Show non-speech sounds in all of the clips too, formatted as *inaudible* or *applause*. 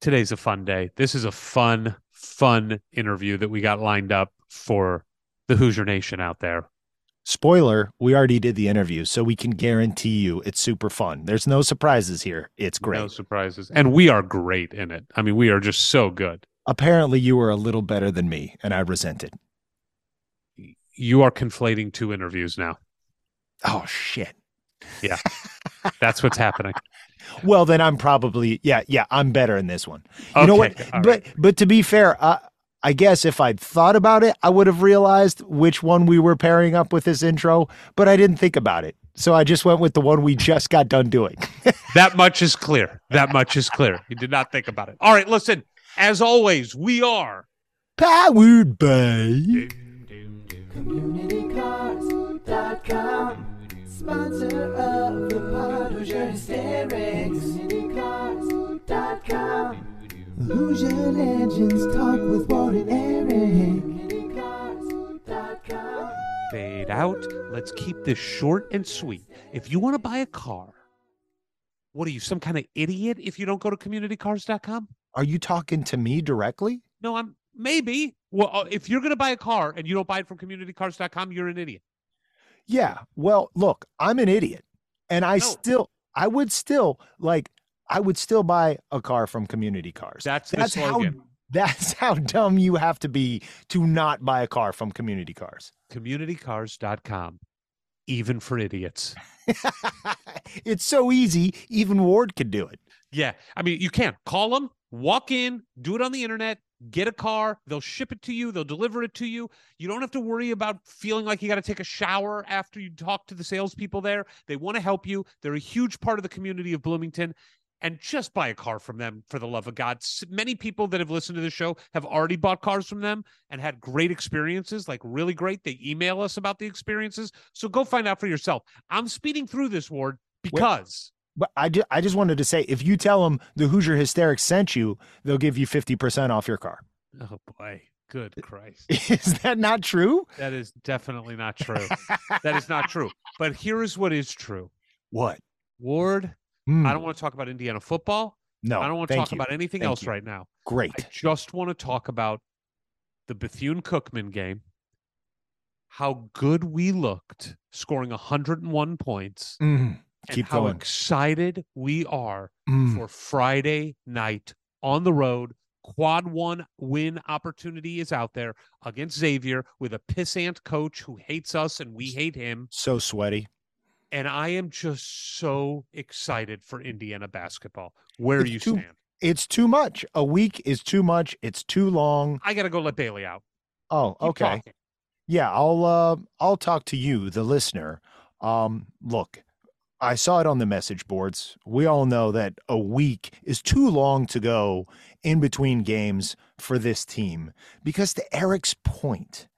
Today's a fun day. This is a fun, fun interview that we got lined up for the Hoosier Nation out there. Spoiler, we already did the interview, so we can guarantee you it's super fun. There's no surprises here. It's great. No surprises. And we are great in it. I mean, we are just so good. Apparently, you were a little better than me, and I resent it. You are conflating two interviews now. Oh, shit. Yeah. *laughs* That's what's happening. Well, then I'm probably, yeah, yeah, I'm better in this one. You know what? Okay, all But, right. but to be fair, uh, I guess if I'd thought about it, I would have realized which one we were pairing up with this intro, but I didn't think about it. So I just went with the one we just got done doing. *laughs* That much is clear. That much is clear. You did not think about it. All right, listen. As always, we are Powered by. CommunityCars.com Sponsor of the pod, Hoosier Hysterics CommunityCars.com Hoosier Legends talk with Ward and Eric CommunityCars.com fade out. Let's keep this short and sweet. If you want to buy a car, what are you, some kind of idiot if you don't go to communitycars.com? Are you talking to me directly? No, I'm maybe. Well, uh, if you're going to buy a car and you don't buy it from communitycars.com, you're an idiot. Yeah. Well, look, I'm an idiot. And I No. still, I would still, like, I would still buy a car from Community Cars. That's That's how. *laughs* That's how dumb you have to be to not buy a car from Community Cars. Communitycars.com, even for idiots. *laughs* it's so easy, even Ward could do it. Yeah. I mean, you can call them, walk in, do it on the internet, get a car. They'll ship it to you, they'll deliver it to you. You don't have to worry about feeling like you got to take a shower after you talk to the salespeople there. They want to help you. They're a huge part of the community of Bloomington. And just buy a car from them for the love of God. Many people that have listened to the show have already bought cars from them and had great experiences, like really great. They email us about the experiences. So go find out for yourself. I'm speeding through this, Ward, because But I, ju- I just wanted to say if you tell them the Hoosier Hysterics sent you, they'll give you 50% off your car. Oh boy, good Christ. *laughs* Is that not true? That is definitely not true. that is not true. But here is what is true. What? Ward, Hmm, I don't want to talk about Indiana football. no. I don't want to talk you. about anything Thank else you. right now. Great. I just want to talk about the Bethune Cookman game, how good we looked scoring 101 points, Mm, keep how going. excited we are mm. for Friday night on the road. Quad one win opportunity is out there against Xavier with a pissant coach who hates us and we hate him. So sweaty. And I am just so excited for Indiana basketball. Where It's you too- stand. It's too much. A week is too much. It's too long. I got to go let Bailey out. Oh, Keep okay. talking. Yeah, I'll uh I'll talk to you, the listener. Um look, I saw it on the message boards. We all know that a week is too long to go in between games for this team because, to Eric's point,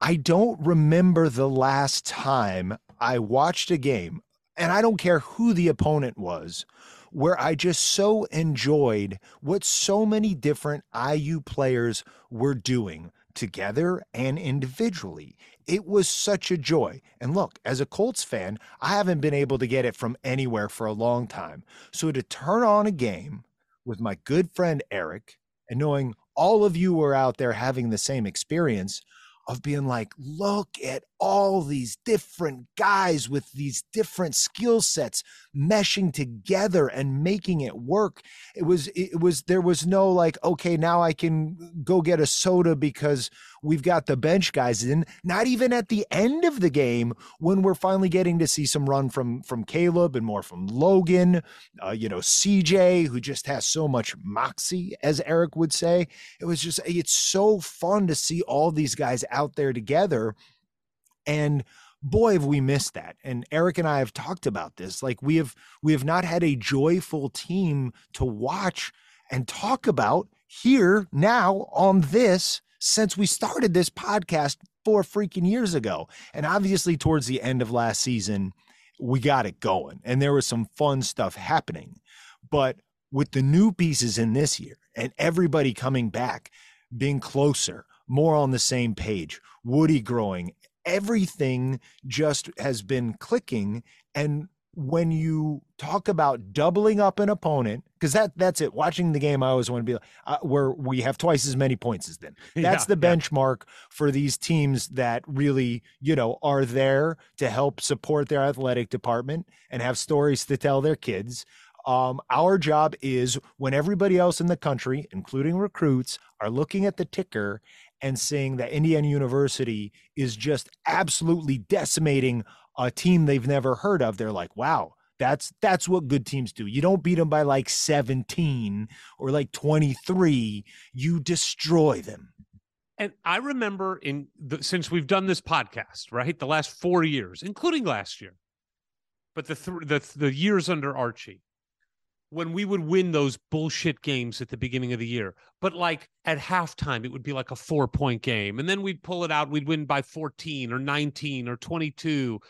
I don't remember the last time I watched a game, and I don't care who the opponent was, where I just so enjoyed what so many different IU players were doing together and individually. It was such a joy. And look, as a Colts fan, I haven't been able to get it from anywhere for a long time. So to turn on a game with my good friend Eric and knowing all of you were out there having the same experience of being like, look at all these different guys with these different skill sets meshing together and making it work. It was, it was, there was no like, okay, now I can go get a soda because we've got the bench guys in. Not even at the end of the game when we're finally getting to see some run from, from Caleb and more from Logan, uh, you know, CJ, who just has so much moxie, as Eric would say. It was just, it's so fun to see all these guys out there together. And boy have we missed that. And eric and i have talked about this. Like we have we have not had a joyful team to watch and talk about here now on this since we started this podcast four freaking years ago. And obviously towards the end of last season we got it going and there was some fun stuff happening. But with the new pieces in this year and everybody coming back being closer more on the same page. Woody growing. Everything just has been clicking. And when you talk about doubling up an opponent because that that's it. Watching the game i always want to be like uh, where we have twice as many points as them. *laughs* That's Yeah, the yeah. benchmark for these teams that really you know are there to help support their athletic department and have stories to tell their kids. Um, our job is when everybody else in the country including recruits are looking at the ticker and saying that Indiana University is just absolutely decimating a team they've never heard of. They're like, wow, that's that's what good teams do. You don't beat them by like 17 or like 23. You destroy them. And I remember in the, since we've done this podcast, right, the last four years, including last year, but the th- the the years under Archie, when we would win those bullshit games at the beginning of the year, but like at halftime, it would be like a four point game, and then we'd pull it out, we'd win by fourteen or nineteen or twenty two,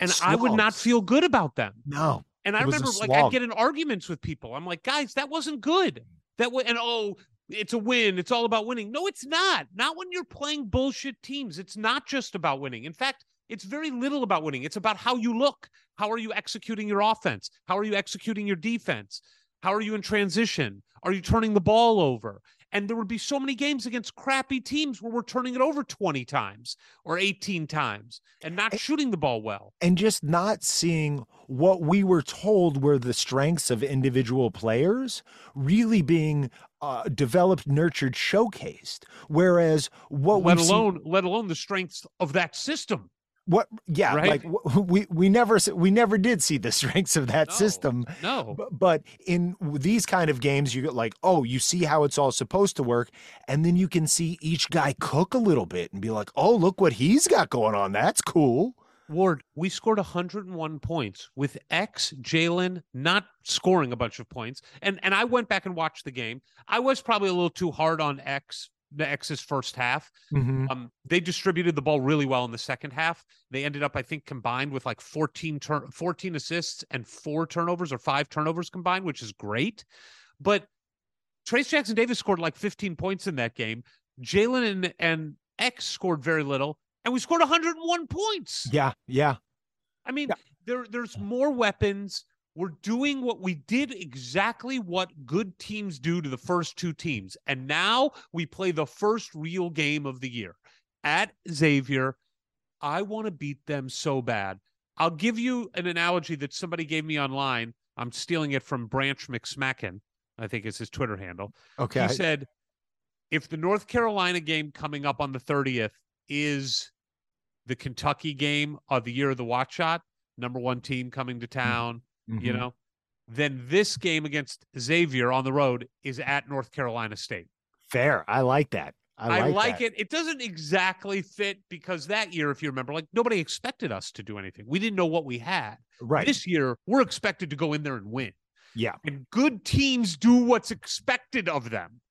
and I would not feel good about them. No. And I was remember, like, I'd get in arguments with people. I'm like, guys, that wasn't good. That way, and oh, it's a win. It's all about winning. No, it's not. Not when you're playing bullshit teams. It's not just about winning. In fact, it's very little about winning. It's about how you look. How are you executing your offense? How are you executing your defense? How are you in transition? Are you turning the ball over? And there would be so many games against crappy teams where we're turning it over 20 times or 18 times and not Eh, shooting the ball well. and just not seeing what we were told were the strengths of individual players really being uh, developed, nurtured, showcased. Whereas what let we've seen- let alone the strengths of that system. What, yeah, Right? like we we never we never did see the *laughs* strengths of that No. system. No. But, in these kind of games, you get like, oh, you see how it's all supposed to work, and then you can see each guy cook a little bit and be like, oh, look what he's got going on. That's cool. Ward, we scored 101 points with X Jalen not scoring a bunch of points. And and I went back and watched the game. I was probably a little too hard on X, the X's first half. Mhm. Um, they distributed the ball really well in the second half. They ended up, I think, combined with like 14 turn 14 assists and four turnovers or five turnovers combined, which is great. But Trayce Jackson Davis scored like 15 points in that game. Jalen and, and X scored very little, and we scored 101 points. Yeah, yeah. I mean, Yeah. there there's more weapons. We're doing what we did exactly what good teams do to the first two teams. And now we play the first real game of the year at Xavier. I want to beat them so bad. I'll give you an analogy that somebody gave me online. I'm stealing it from Branch McSmacken, I think is his Twitter handle. Okay. He said, if the North Carolina game coming up on the 30th is the Kentucky game of the year of the Watford shot, number one team coming to hmm. town, you Mhm. know, then this game against Xavier on the road is at North Carolina State. Fair. I like that. I like, that. it. It doesn't exactly fit because that year, if you remember, like nobody expected us to do anything. We didn't know what we had. Right. This year, we're expected to go in there and win. Yeah. And good teams do what's expected of them.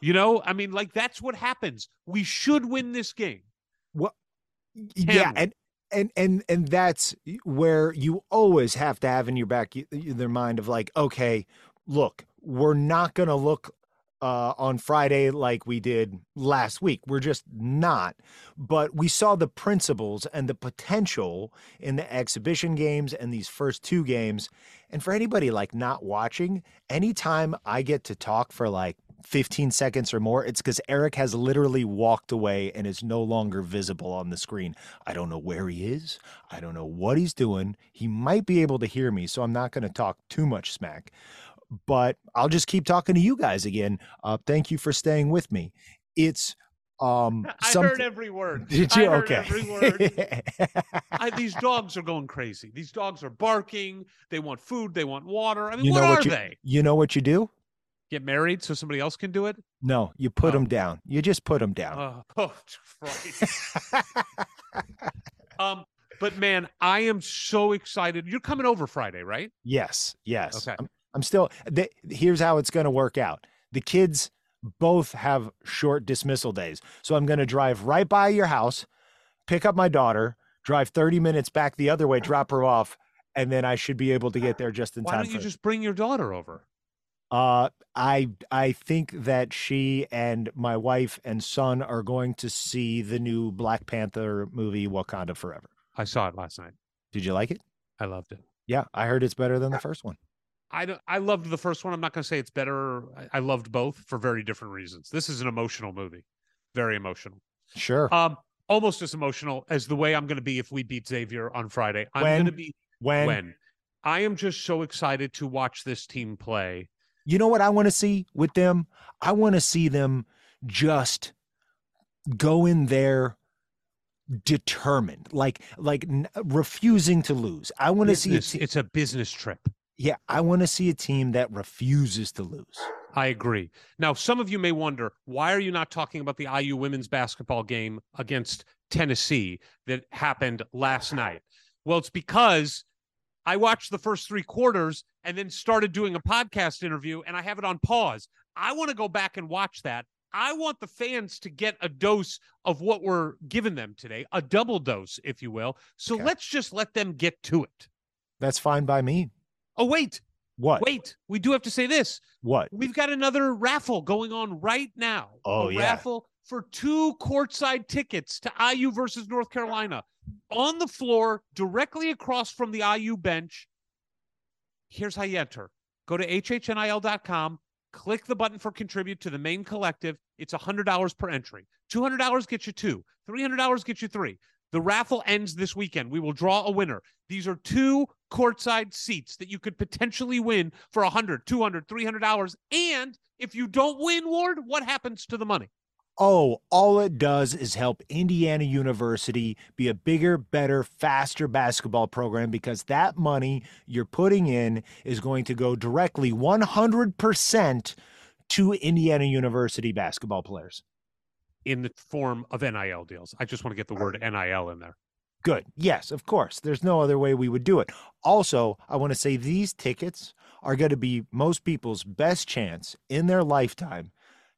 You know, I mean, like that's what happens. We should win this game. Well, yeah, we? and and and and that's where you always have to have in your back y- their mind of like, okay, look, we're not going to look uh, on Friday like we did last week. We're just not. But we saw the principles and the potential in the exhibition games and these first two games. And for anybody like not watching, anytime I get to talk for like 15 seconds or more, it's because Eric has literally walked away and is no longer visible on the screen. I don't know where he is. I don't know what he's doing. He might be able to hear me, so I'm not going to talk too much smack but I'll just keep talking to you guys again. Uh, thank you for staying with me. It's um, *laughs* I some- heard every word. *laughs* Did I you? heard okay. every word. *laughs* I, these dogs are going crazy. These dogs are barking. They want food. They want water. I mean, You what know are what you- they? you know what you do? Get married so somebody else can do it? No, you put Oh. them down. You just put them down. Oh, *laughs* oh *laughs* um, but man, I am so excited. You're coming over Friday, right? yes, yes. Okay. I'm, I'm still. The, here's how it's going to work out. The kids both have short dismissal days, so I'm going to drive right by your house, pick up my daughter, drive 30 minutes back the other way, drop her off, and then I should be able to get there just in Why time. Why don't you for- just bring your daughter over? Uh, I I think that she and my wife and son are going to see the new Black Panther movie, Wakanda Forever. I saw it last night. Did you like it? I loved it. Yeah, I heard it's better than the first one. I don't, I loved the first one. I'm not going to say it's better. I, I loved both for very different reasons. This is an emotional movie, very emotional. Sure. Um, almost as emotional as the way I'm going to be if we beat Xavier on Friday. I'm going to be when, when I am just so excited to watch this team play. You know what I want to see with them? I want to see them just go in there determined, like like n- refusing to lose. I want to see a te- it's a business trip. yeah, I want to see a team that refuses to lose. I agree. Now, some of you may wonder why are you not talking about the IU women's basketball game against Tennessee that happened last night? Well, it's because I watched the first three quarters and then started doing a podcast interview and I have it on pause. I want to go back and watch that. I want the fans to get a dose of what we're giving them today, a double dose, if you will. So Okay. let's just let them get to it. That's fine by me. Oh, wait, What? wait. We do have to say this. What? We've got another raffle going on right now. Oh, a yeah. raffle for two courtside tickets to IU versus North Carolina on the floor directly across from the IU bench. Here's how you enter go to hhnil.com, click the button for contribute to the main collective. It's $100 per entry. $200 gets you two, $300 gets you three. The raffle ends this weekend. We will draw a winner. These are two courtside seats that you could potentially win for 100, 200, 300 dollars. And if you don't win, Ward, what happens to the money? Oh, all it does is help Indiana University be a bigger, better, faster basketball program because that money you're putting in is going to go directly 100% to Indiana University basketball players. In the form of NIL deals. I just want to get the word NIL in there. Good. Yes, of course. There's no other way we would do it. Also, I want to say these tickets are going to be most people's best chance in their lifetime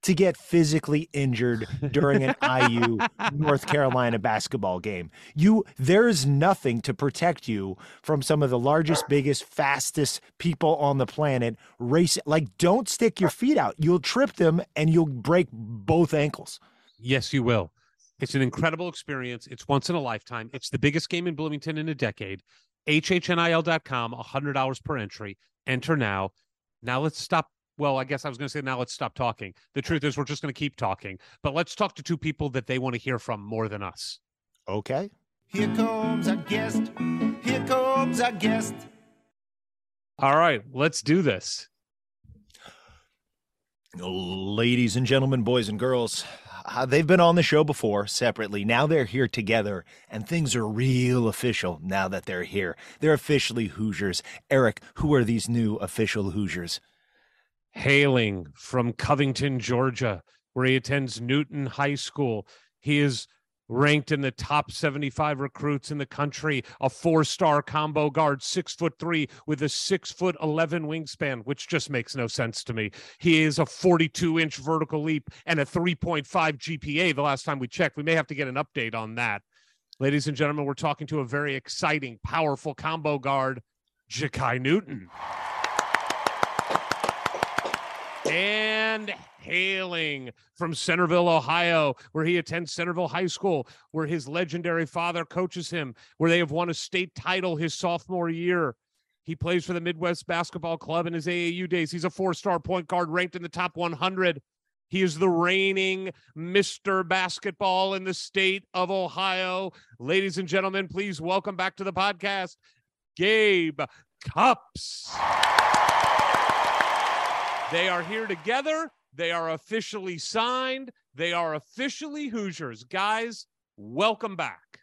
to get physically injured during an *laughs* IU North Carolina basketball game. You there is nothing to protect you from some of the largest, biggest, fastest people on the planet race like don't stick your feet out. You'll trip them and you'll break both ankles. Yes, you will. It's an incredible experience. It's once in a lifetime. It's the biggest game in Bloomington in a decade. HHNIL.com, $100 per entry. Enter now. Now let's stop. Well, I guess I was going to say now let's stop talking. The truth is, we're just going to keep talking. But let's talk to two people that they want to hear from more than us. Okay? Here comes our guest. Here comes our guest. All right, let's do this. Ladies and gentlemen, boys and girls, uh, they've been on the show before separately. Now they're here together, and things are real official now that they're here. They're officially Hoosiers. Eric, who are these new official Hoosiers? Hailing from Covington, Georgia, where he attends Newton High School. He is ranked in the top 75 recruits in the country, a four star combo guard, six foot three with a six foot 11 wingspan, which just makes no sense to me. He is a 42 inch vertical leap and a 3.5 GPA the last time we checked. We may have to get an update on that. Ladies and gentlemen, we're talking to a very exciting, powerful combo guard, Jakai Newton. And hailing from Centerville, Ohio, where he attends Centerville High School, where his legendary father coaches him, where they have won a state title his sophomore year. He plays for the Midwest Basketball Club in his AAU days. He's a four star point guard ranked in the top 100. He is the reigning Mr. Basketball in the state of Ohio. Ladies and gentlemen, please welcome back to the podcast, Gabe Cupps. They are here together. They are officially signed. They are officially Hoosiers. Guys, welcome back.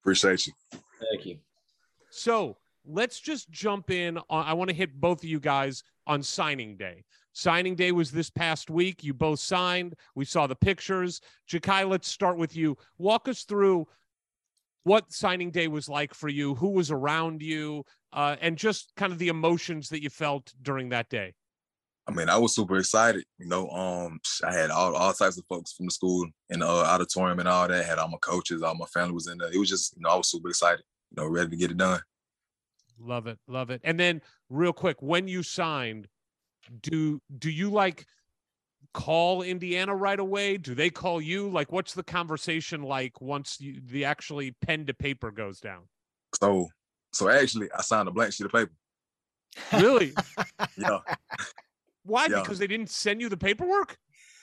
Appreciate you. Thank you. So let's just jump in. On, I want to hit both of you guys on signing day. Signing day was this past week. You both signed. We saw the pictures. Jakai, let's start with you. Walk us through what signing day was like for you, who was around you, uh, and just kind of the emotions that you felt during that day. I mean, I was super excited. You know, um, I had all, all types of folks from the school in the uh, auditorium and all that. Had all my coaches, all my family was in there. It was just, you know, I was super excited. You know, ready to get it done. Love it, love it. And then, real quick, when you signed, do do you like call Indiana right away? Do they call you? Like, what's the conversation like once you, the actually pen to paper goes down? So, so actually, I signed a blank sheet of paper. Really? *laughs* Yeah, Why? Yeah. Because they didn't send you the paperwork?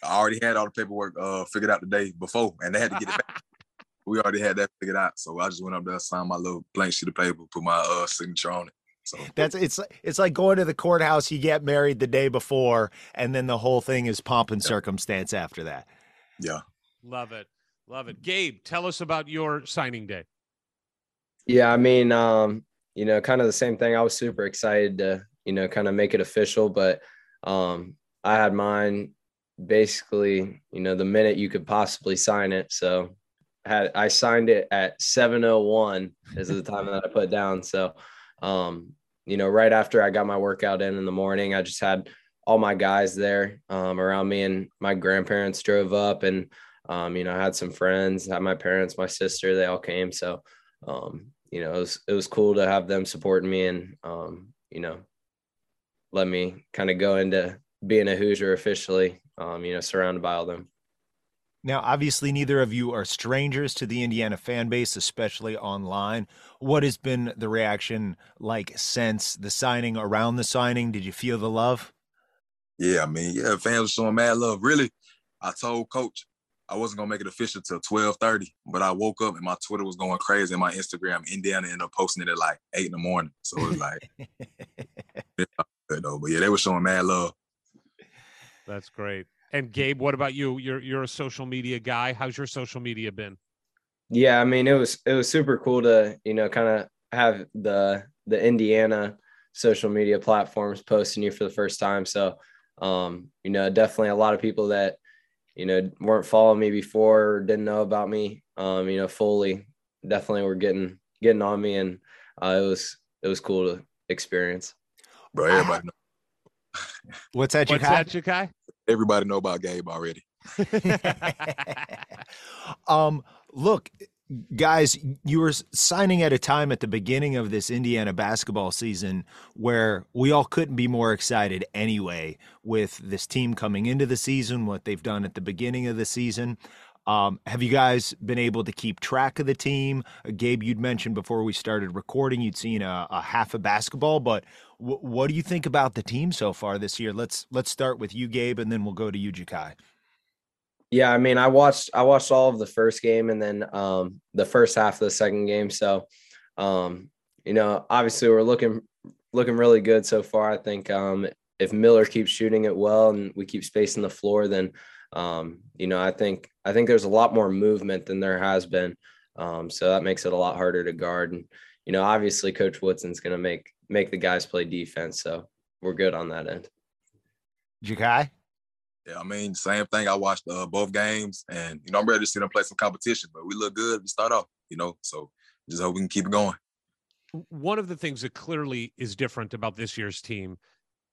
I already had all the paperwork uh figured out the day before, and they had to get it back. *laughs* we already had that figured out, so I just went up there, signed my little blank sheet of paper, put my uh signature on it. So That's it's it's like going to the courthouse. You get married the day before, and then the whole thing is pomp and circumstance after that. yeah. Love it. Love it. Gabe, tell us about your signing day. Yeah, I mean, um, you know, kind of the same thing. I was super excited to, you know, kind of make it official, but um, I had mine basically, you know, the minute you could possibly sign it. So had I signed it at 701 is the time that I put down. So um, you know, right after I got my workout in in the morning, I just had all my guys there um, around me and my grandparents drove up and um, you know, I had some friends, had my parents, my sister, they all came. So um, you know, it was it was cool to have them supporting me and um, you know, let me kind of go into being a Hoosier officially, um, you know, surrounded by all them. Now, obviously, neither of you are strangers to the Indiana fan base, especially online. What has been the reaction like since the signing, around the signing? Did you feel the love? Yeah, I mean, yeah, fans were showing mad love. Really, I told coach I wasn't gonna make it official till twelve thirty, but I woke up and my Twitter was going crazy, and my Instagram, Indiana, ended up posting it at like eight in the morning. So it was like, *laughs* yeah, though. But yeah, they were showing mad love. That's great. And Gabe, what about you? You're you're a social media guy. How's your social media been? Yeah, I mean, it was it was super cool to you know kind of have the the Indiana social media platforms posting you for the first time. So, um, you know, definitely a lot of people that you know weren't following me before or didn't know about me, um, you know, fully definitely were getting getting on me, and uh, it was it was cool to experience. Bro, everybody know, *laughs* What's that, What's Jakai? that, Jakai? everybody know about Gabe already. *laughs* *laughs* um, look, guys, you were signing at a time at the beginning of this Indiana basketball season where we all couldn't be more excited anyway with this team coming into the season, what they've done at the beginning of the season. Um, have you guys been able to keep track of the team? Uh, Gabe, you'd mentioned before we started recording, you'd seen a, a half of basketball, but w- what do you think about the team so far this year? Let's let's start with you, Gabe, and then we'll go to you, Jakai. Yeah, I mean, I watched I watched all of the first game and then um, the first half of the second game. So, um, you know, obviously we're looking looking really good so far. I think um, if Miller keeps shooting it well and we keep spacing the floor, then um, you know, I think I think there's a lot more movement than there has been. Um, so that makes it a lot harder to guard. And you know, obviously, Coach Woodson's going to make make the guys play defense. So we're good on that end. Jakai? Yeah, I mean, same thing. I watched uh, both games, and you know, I'm ready to see them play some competition. But we look good. We start off, you know, so just hope we can keep it going. One of the things that clearly is different about this year's team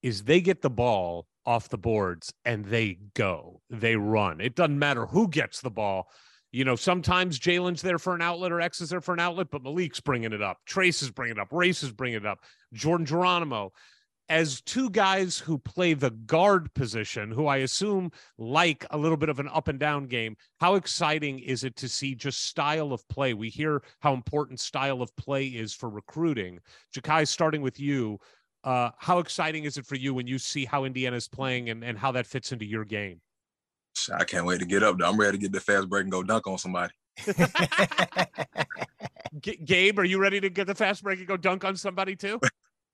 is they get the ball off the boards and they go, they run. It doesn't matter who gets the ball. You know, sometimes Jalen's there for an outlet or X is there for an outlet, but Malik's bringing it up. Trayce is bringing it up. Race is bringing it up. Jordan Geronimo as two guys who play the guard position, who I assume like a little bit of an up and down game, how exciting is it to see just style of play? We hear how important style of play is for recruiting. Jakai, starting with you, uh, how exciting is it for you when you see how Indiana is playing and, and how that fits into your game? I can't wait to get up there. I'm ready to get the fast break and go dunk on somebody. *laughs* G- Gabe, are you ready to get the fast break and go dunk on somebody too?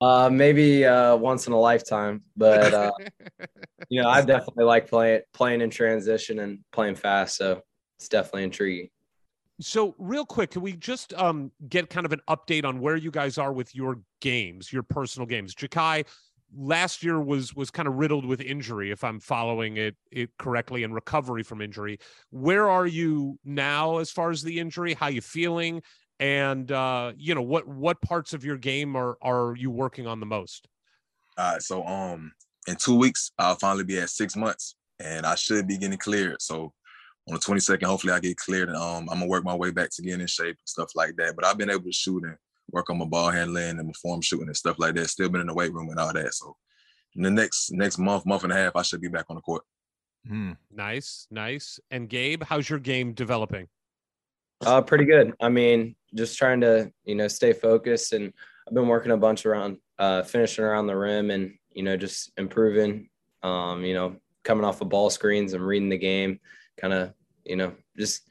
Uh, maybe uh, once in a lifetime, but uh, *laughs* you know, I definitely like playing playing in transition and playing fast. So it's definitely intriguing. So, real quick, can we just um, get kind of an update on where you guys are with your games, your personal games? Jakai, last year was was kind of riddled with injury, if I'm following it it correctly, and recovery from injury. Where are you now as far as the injury? How you feeling? and uh, you know what what parts of your game are are you working on the most? Right, so um, in two weeks I'll finally be at six months, and I should be getting cleared. So on the 22nd, hopefully I get cleared, and um, I'm gonna work my way back to getting in shape and stuff like that. But I've been able to shoot and work on my ball handling and my form shooting and stuff like that. Still been in the weight room and all that. So in the next next month, month and a half, I should be back on the court. Mm. Nice, nice. And Gabe, how's your game developing? Uh, pretty good. I mean, just trying to, you know, stay focused. And I've been working a bunch around uh, finishing around the rim and, you know, just improving, um, you know, coming off of ball screens and reading the game, kind of, you know, just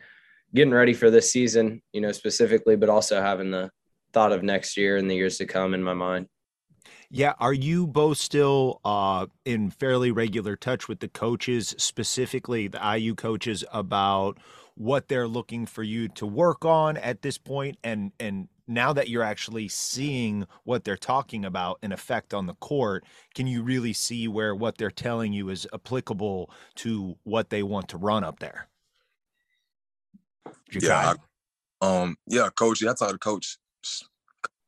getting ready for this season, you know, specifically, but also having the thought of next year and the years to come in my mind. Yeah, are you both still uh, in fairly regular touch with the coaches, specifically the IU coaches, about what they're looking for you to work on at this point and and now that you're actually seeing what they're talking about in effect on the court can you really see where what they're telling you is applicable to what they want to run up there? Yeah I, um yeah coach yeah, i talk to coach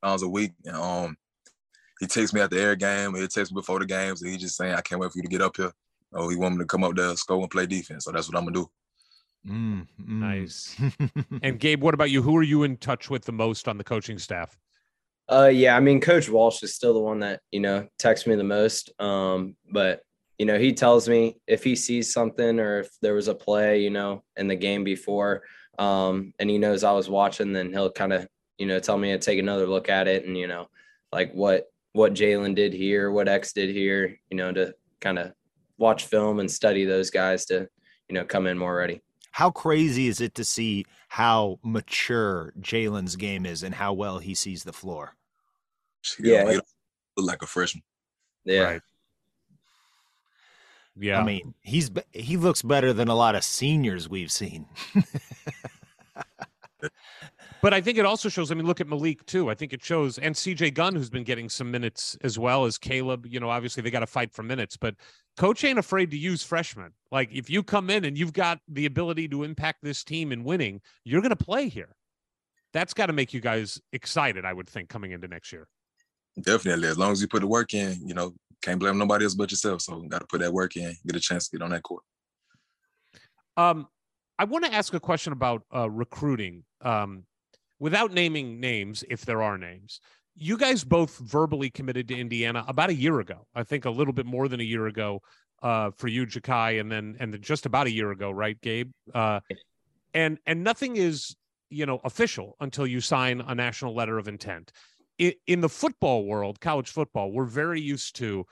times a week and um he takes me at the air game he takes me before the games and he's just saying i can't wait for you to get up here. Oh he want me to come up there score and play defense so that's what i'm gonna do Mm, mm. Nice. *laughs* and Gabe, what about you? Who are you in touch with the most on the coaching staff? Uh, yeah, I mean, Coach Walsh is still the one that you know texts me the most. Um, but you know, he tells me if he sees something or if there was a play, you know, in the game before, um, and he knows I was watching, then he'll kind of you know tell me to take another look at it and you know, like what what Jalen did here, what X did here, you know, to kind of watch film and study those guys to you know come in more ready how crazy is it to see how mature Jalen's game is and how well he sees the floor? Yeah, yeah. like a freshman. Yeah. Right. Yeah. I mean, he's he looks better than a lot of seniors we've seen. *laughs* But I think it also shows. I mean, look at Malik too. I think it shows, and CJ Gunn, who's been getting some minutes as well as Caleb. You know, obviously they got to fight for minutes, but coach ain't afraid to use freshmen. Like if you come in and you've got the ability to impact this team in winning, you're going to play here. That's got to make you guys excited, I would think, coming into next year. Definitely, as long as you put the work in, you know, can't blame nobody else but yourself. So got to put that work in, get a chance to get on that court. Um, I want to ask a question about uh, recruiting. Um, without naming names, if there are names, you guys both verbally committed to Indiana about a year ago. I think a little bit more than a year ago uh, for you, Jakai, and then and then just about a year ago, right, Gabe? Uh, and and nothing is you know official until you sign a national letter of intent. In, in the football world, college football, we're very used to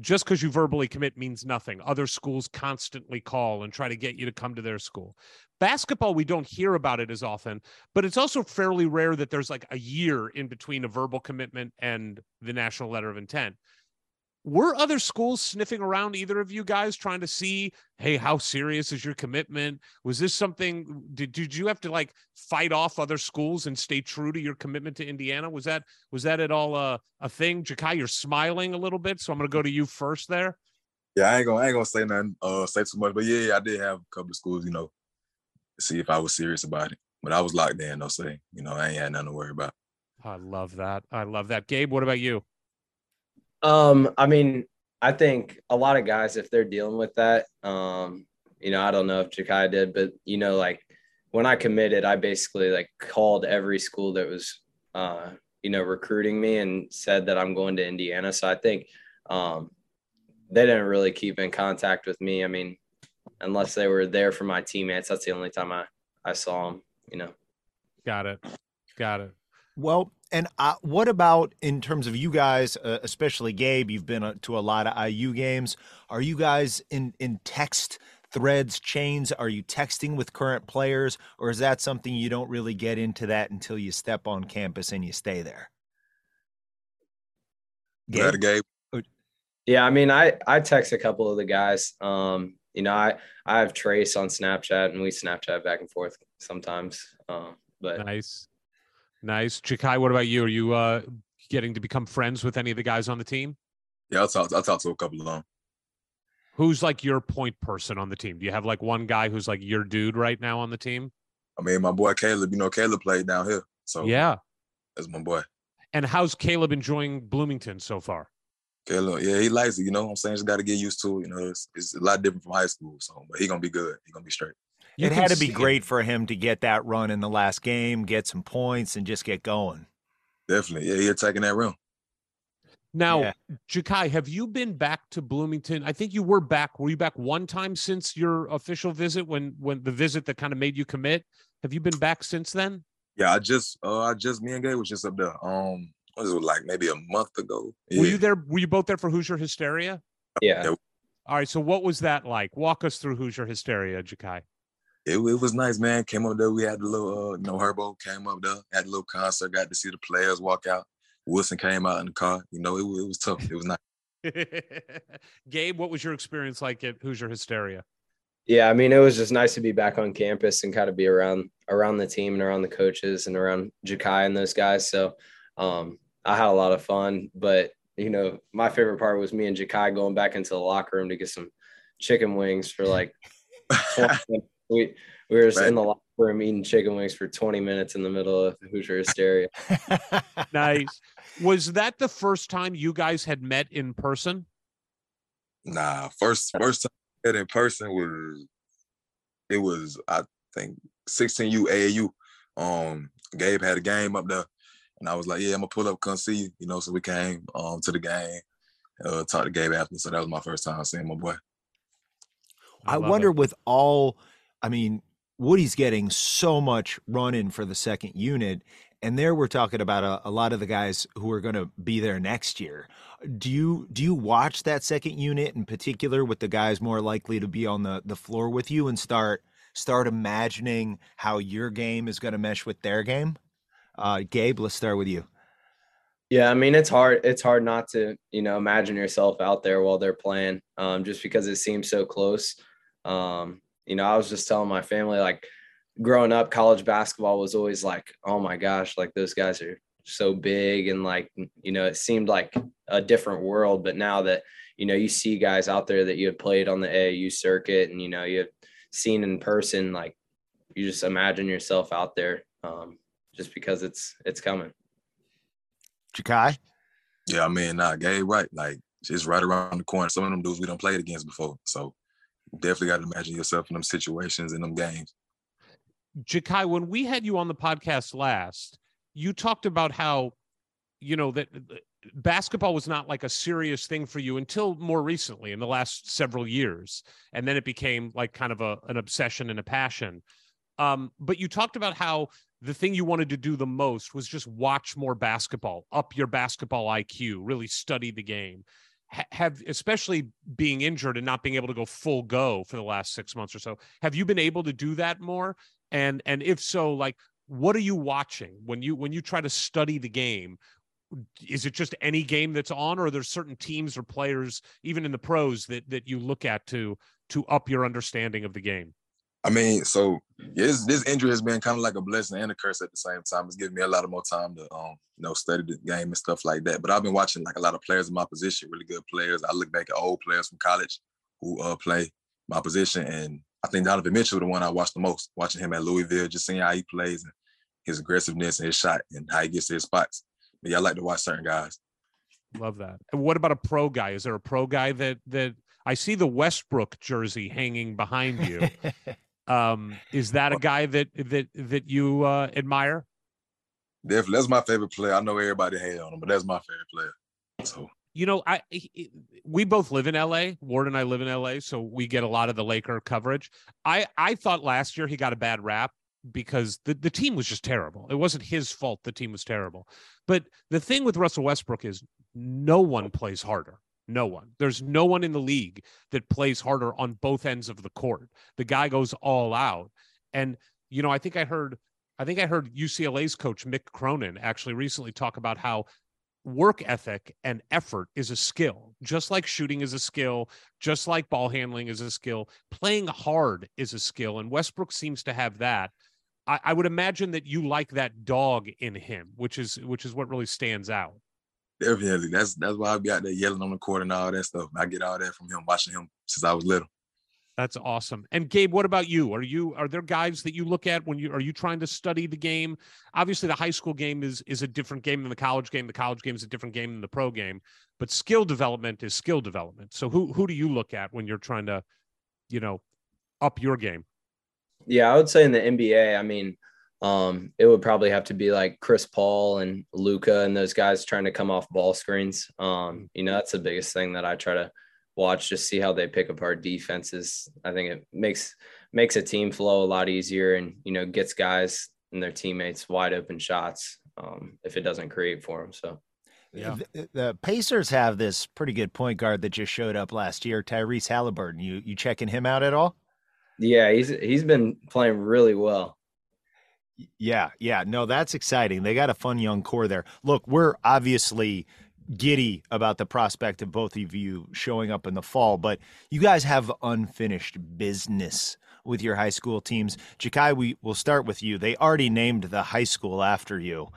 just because you verbally commit means nothing. Other schools constantly call and try to get you to come to their school. Basketball, we don't hear about it as often, but it's also fairly rare that there's like a year in between a verbal commitment and the national letter of intent were other schools sniffing around either of you guys trying to see hey how serious is your commitment was this something did, did you have to like fight off other schools and stay true to your commitment to indiana was that was that at all a, a thing jakai you're smiling a little bit so i'm going to go to you first there Yeah, I ain't gonna I ain't gonna say nothing, uh, say too much, but yeah, I did have a couple of schools, you know, see if I was serious about it. But I was locked in, no say, you know, I ain't had nothing to worry about. I love that. I love that. Gabe, what about you? Um, I mean, I think a lot of guys, if they're dealing with that, um, you know, I don't know if Jakai did, but you know, like when I committed, I basically like called every school that was, uh, you know, recruiting me and said that I'm going to Indiana. So I think um, they didn't really keep in contact with me. I mean, unless they were there for my teammates, that's the only time I I saw them. You know. Got it. Got it. Well, and uh, what about in terms of you guys, uh, especially Gabe? You've been uh, to a lot of IU games. Are you guys in in text threads, chains? Are you texting with current players, or is that something you don't really get into that until you step on campus and you stay there? Gabe? Gabe. Yeah, I mean, I I text a couple of the guys. Um, you know, I I have Trayce on Snapchat, and we Snapchat back and forth sometimes. Uh, but nice, nice. Jakai, what about you? Are you uh getting to become friends with any of the guys on the team? Yeah, I'll talk. I'll talk to a couple of them. Who's like your point person on the team? Do you have like one guy who's like your dude right now on the team? I mean, my boy Caleb. You know, Caleb played down here, so yeah, that's my boy. And how's Caleb enjoying Bloomington so far? Caleb, yeah, he likes it. You know, what I'm saying, just got to get used to it. You know, it's, it's, a lot different from high school. So, but he gonna be good. He gonna be straight. You it had to be great it. for him to get that run in the last game, get some points, and just get going. Definitely, yeah, he attacking that rim. Now, yeah. Jakai, have you been back to Bloomington? I think you were back. Were you back one time since your official visit when when the visit that kind of made you commit? Have you been back since then? Yeah, I just uh I just me and Gay was just up there. Um what was it like maybe a month ago. Yeah. Were you there? Were you both there for Hoosier Hysteria? Yeah. yeah. All right. So what was that like? Walk us through Hoosier Hysteria, Jakai. It, it was nice, man. Came up there. We had the little, uh, you know, Herbo came up there, had a little concert, got to see the players walk out. Wilson came out in the car. You know, it, it was tough. It was nice. *laughs* Gabe, what was your experience like at Hoosier Hysteria? Yeah, I mean, it was just nice to be back on campus and kind of be around around the team and around the coaches and around Jakai and those guys. So um, I had a lot of fun. But you know, my favorite part was me and Jakai going back into the locker room to get some chicken wings for like. *laughs* we we were right. in the locker room eating chicken wings for 20 minutes in the middle of Hoosier hysteria. *laughs* nice. Was that the first time you guys had met in person? Nah, first first time met in person was it was I think 16U AAU. Um, Gabe had a game up there, and I was like, "Yeah, I'm gonna pull up, come see you." You know, so we came um to the game, uh, talked to Gabe after. So that was my first time seeing my boy. I, I wonder it. with all, I mean, Woody's getting so much run in for the second unit. And there we're talking about a, a lot of the guys who are going to be there next year. Do you do you watch that second unit in particular with the guys more likely to be on the, the floor with you and start start imagining how your game is going to mesh with their game? Uh, Gabe, let's start with you. Yeah, I mean it's hard. It's hard not to you know imagine yourself out there while they're playing, um, just because it seems so close. Um, you know, I was just telling my family like growing up, college basketball was always like, oh my gosh, like those guys are so big and like you know, it seemed like a different world. But now that you know, you see guys out there that you have played on the AAU circuit and you know you have seen in person, like you just imagine yourself out there, um, just because it's it's coming. Jakai? Yeah, I mean, nah, Gabe, right. Like it's right around the corner. Some of them dudes we don't played against before. So definitely got to imagine yourself in them situations in them games. Jakai, when we had you on the podcast last, you talked about how, you know, that basketball was not like a serious thing for you until more recently in the last several years. And then it became like kind of a, an obsession and a passion. Um, but you talked about how the thing you wanted to do the most was just watch more basketball, up your basketball IQ, really study the game have especially being injured and not being able to go full go for the last six months or so have you been able to do that more? And and if so like what are you watching when you when you try to study the game? Is it just any game that's on or are there certain teams or players even in the pros that that you look at to to up your understanding of the game I mean, so yeah, this, this injury has been kind of like a blessing and a curse at the same time. It's giving me a lot of more time to um, you know, study the game and stuff like that. But I've been watching like a lot of players in my position, really good players. I look back at old players from college who uh play my position, and I think Donovan Mitchell the one I watched the most. Watching him at Louisville, just seeing how he plays and his aggressiveness and his shot and how he gets to his spots. But yeah, I like to watch certain guys. Love that. And what about a pro guy? Is there a pro guy that that I see the Westbrook jersey hanging behind you? *laughs* um, is that a guy that that that you uh, admire? Definitely, that's my favorite player. I know everybody hate on him, but that's my favorite player. So you know, I we both live in LA. Ward and I live in LA, so we get a lot of the Laker coverage. I I thought last year he got a bad rap because the, the team was just terrible. It wasn't his fault the team was terrible. But the thing with Russell Westbrook is no one plays harder. No one. There's no one in the league that plays harder on both ends of the court. The guy goes all out. And, you know, I think I heard I think I heard UCLA's coach Mick Cronin actually recently talk about how work ethic and effort is a skill, just like shooting is a skill, just like ball handling is a skill. Playing hard is a skill, and Westbrook seems to have that. I, I would imagine that you like that dog in him, which is which is what really stands out. Definitely. That's that's why I be out there yelling on the court and all that stuff. I get all that from him, watching him since I was little. That's awesome. And Gabe, what about you? Are you are there guys that you look at when you are you trying to study the game? Obviously, the high school game is is a different game than the college game. The college game is a different game than the pro game. But skill development is skill development. So who who do you look at when you're trying to, you know, up your game? Yeah, I would say in the NBA, I mean, um, it would probably have to be like Chris Paul and Luka and those guys trying to come off ball screens. Um, you know, that's the biggest thing that I try to watch, just see how they pick apart defenses. I think it makes makes a team flow a lot easier and you know gets guys and their teammates wide open shots um, if it doesn't create for them. So. Yeah. The, the, Pacers have this pretty good point guard that just showed up last year, Tyrese Halliburton. You you checking him out at all? Yeah, he's he's been playing really well. Yeah, yeah. No, that's exciting. They got a fun young core there. Look, we're obviously giddy about the prospect of both of you showing up in the fall, but you guys have unfinished business with your high school teams. Jakai, we will start with you. They already named the high school after you.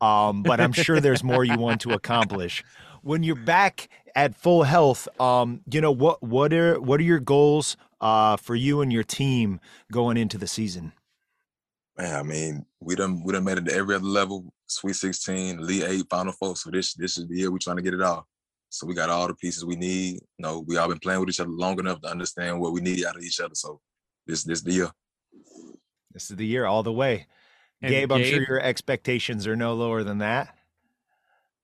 Um, but I'm sure there's more you want to accomplish. When you're back at full health, um, you know what what are what are your goals uh, for you and your team going into the season? Man, I mean, we done we done made it to every other level, Sweet 16, Elite Eight, Final Four. So this this is the year we're trying to get it all. So we got all the pieces we need. You know, we all been playing with each other long enough to understand what we need out of each other. So this this the year. This is the year all the way. And Gabe, I'm sure your expectations are no lower than that.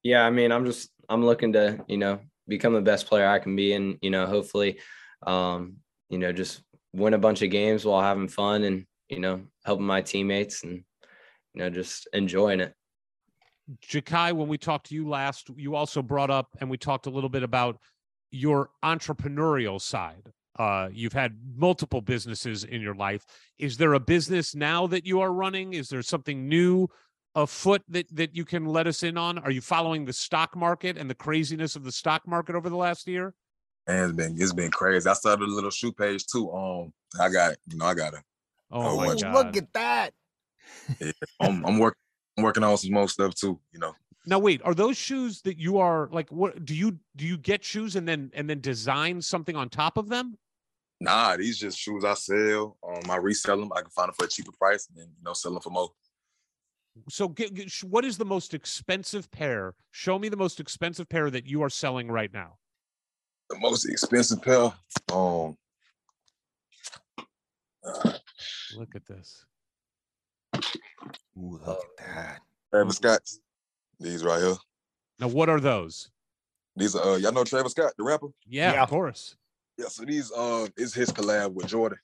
Yeah, I mean, I'm just I'm looking to, you know, become the best player I can be and, you know, hopefully um, you know, just win a bunch of games while having fun and you know, helping my teammates and, you know, just enjoying it. Jakai, when we talked to you last, you also brought up and we talked a little bit about your entrepreneurial side. Uh, you've had multiple businesses in your life. Is there a business now that you are running? Is there something new afoot that that you can let us in on? Are you following the stock market and the craziness of the stock market over the last year? And it's been it's been crazy. I started a little shoe page too. Um, I got you know I got a Oh, my God. look at that. Yeah, I'm, I'm working. I'm working on some more stuff too. You know. Now wait, are those shoes that you are like? What do you do? You get shoes and then and then design something on top of them? Nah, these just shoes I sell. Um, I resell them. I can find them for a cheaper price and then you know sell them for more. So, get, get, what is the most expensive pair? Show me the most expensive pair that you are selling right now. The most expensive pair. Um, uh, Look at this. Ooh, look at that. Travis Scott's. These right here. Now, what are those? These are uh, y'all know Travis Scott, the rapper. Yeah, yeah, of course. Yeah, so these uh is his collab with Jordan.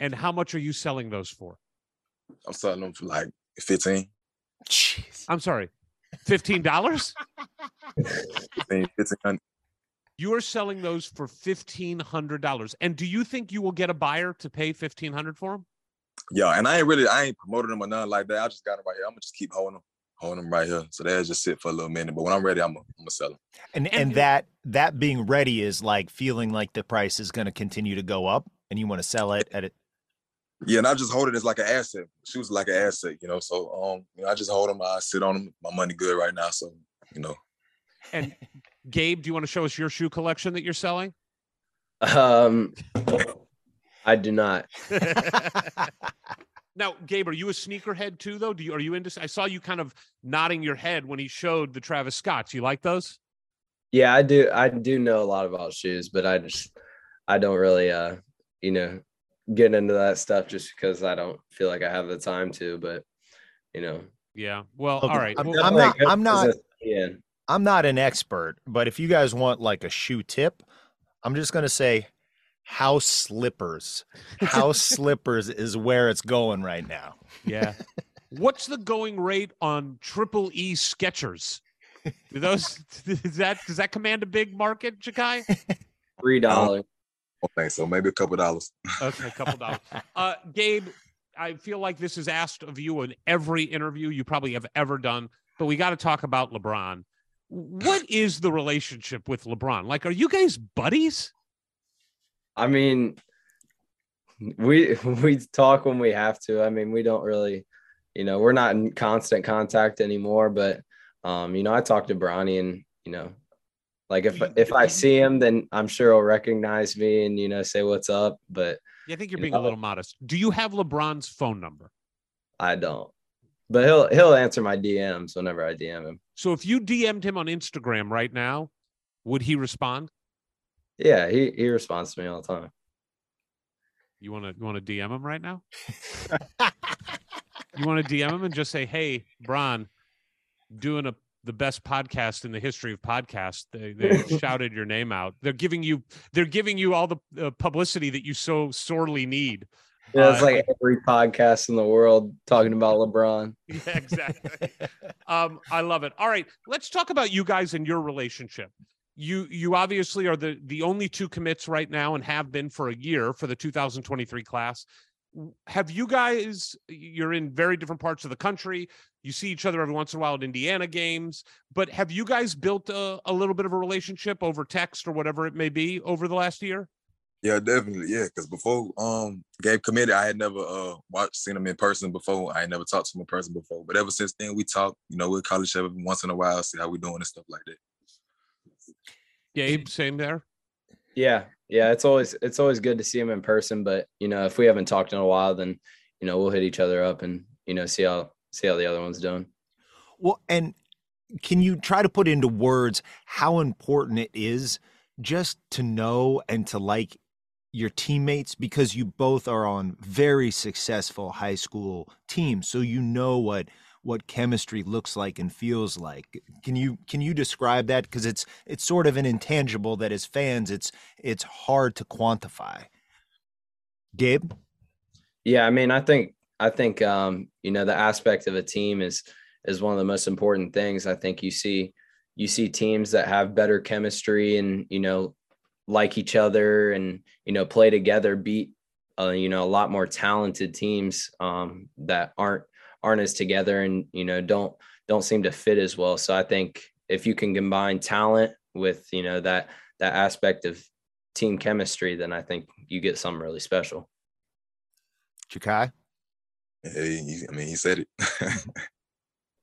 And how much are you selling those for? I'm selling them for like 15. Jeez. I'm sorry. $15? 15, 1500. *laughs* You are selling those for fifteen hundred dollars. And do you think you will get a buyer to pay fifteen hundred for them? Yeah, and I ain't really, I ain't promoting them or nothing like that. I just got them right here. I'm gonna just keep holding them, holding them right here. So they'll just sit for a little minute. But when I'm ready, I'm gonna, I'm gonna sell them. And, and and that that being ready is like feeling like the price is gonna continue to go up, and you want to sell it at it Yeah, and I just hold it as like an asset. Shoes like an asset, you know. So um, you know, I just hold them. I sit on them. My money good right now, so you know. And Gabe, do you want to show us your shoe collection that you're selling? Um, I do not. *laughs* now, Gabe, are you a sneakerhead too? Though, do you are you into? I saw you kind of nodding your head when he showed the Travis Scotts. You like those? Yeah, I do. I do know a lot about shoes, but I just I don't really uh you know get into that stuff just because I don't feel like I have the time to. But you know, yeah. Well, Look, all right. I'm, Well, I'm not. I'm not. Yeah. I'm not an expert, but if you guys want like a shoe tip, I'm just gonna say house slippers. House *laughs* slippers is where it's going right now. yeah. What's the going rate on triple E Skechers? Do those is that does that command a big market, Jakai? Three dollars. I don't think so. Maybe a couple dollars. Okay, a couple dollars. *laughs* Uh, Gabe, I feel like this is asked of you in every interview you probably have ever done, but we got to talk about LeBron. What is the relationship with LeBron? Like, are you guys buddies? I mean, we *laughs* we talk when we have to. I mean, we don't really, you know, we're not in constant contact anymore. But um, you know, I talk to Bronny, and you know, like if if I see him, then I'm sure he'll recognize me and you know say what's up. But Yeah, I think you're You being a little modest. Do you have LeBron's phone number? I don't. But he'll he'll answer my DMs whenever I DM him. So if you DM'd him on Instagram right now, would he respond? Yeah, he he responds to me all the time. You want to you want to DM him right now? you want to DM him and just say, "Hey, Bron, doing a the best podcast in the history of podcasts. They they *laughs* shouted your name out. They're giving you they're giving you all the uh, publicity that you so sorely need." Yeah, it's Uh, like every podcast in the world talking about LeBron. *laughs* Yeah, exactly. um, I love it. All right, let's talk about you guys and your relationship. You you obviously are the the only two commits right now and have been for a year for the 2023 class. Have you guys you're in very different parts of the country. You see each other every once in a while at Indiana games, but have you guys built a, a little bit of a relationship over text or whatever it may be over the last year? Yeah, definitely. Yeah, because before um Gabe committed, I had never uh watched seen him in person before. I had never talked to him in person before. But ever since then, we talk. You know, we'll call each other once in a while, see how we're doing and stuff like that. Gabe, same there. Yeah, yeah, it's always it's always good to see him in person. But you know, if we haven't talked in a while, then you know we'll hit each other up and you know see how see how the other one's doing. Well, and can you try to put into words how important it is just to know and to like your teammates because you both are on very successful high school teams so you know what what chemistry looks like and feels like. Can you can you describe that? Because it's it's sort of an intangible that as fans it's it's hard to quantify. Gabe? Yeah, I mean, I think I think um, you know the aspect of a team is is one of the most important things. I think you see you see teams that have better chemistry and you know like each other and you know play together beat uh, you know a lot more talented teams um, that aren't aren't as together and you know don't don't seem to fit as well. So I think if you can combine talent with you know that that aspect of team chemistry, then I think you get something really special. Jakai? Yeah, he, I mean, he said it. *laughs*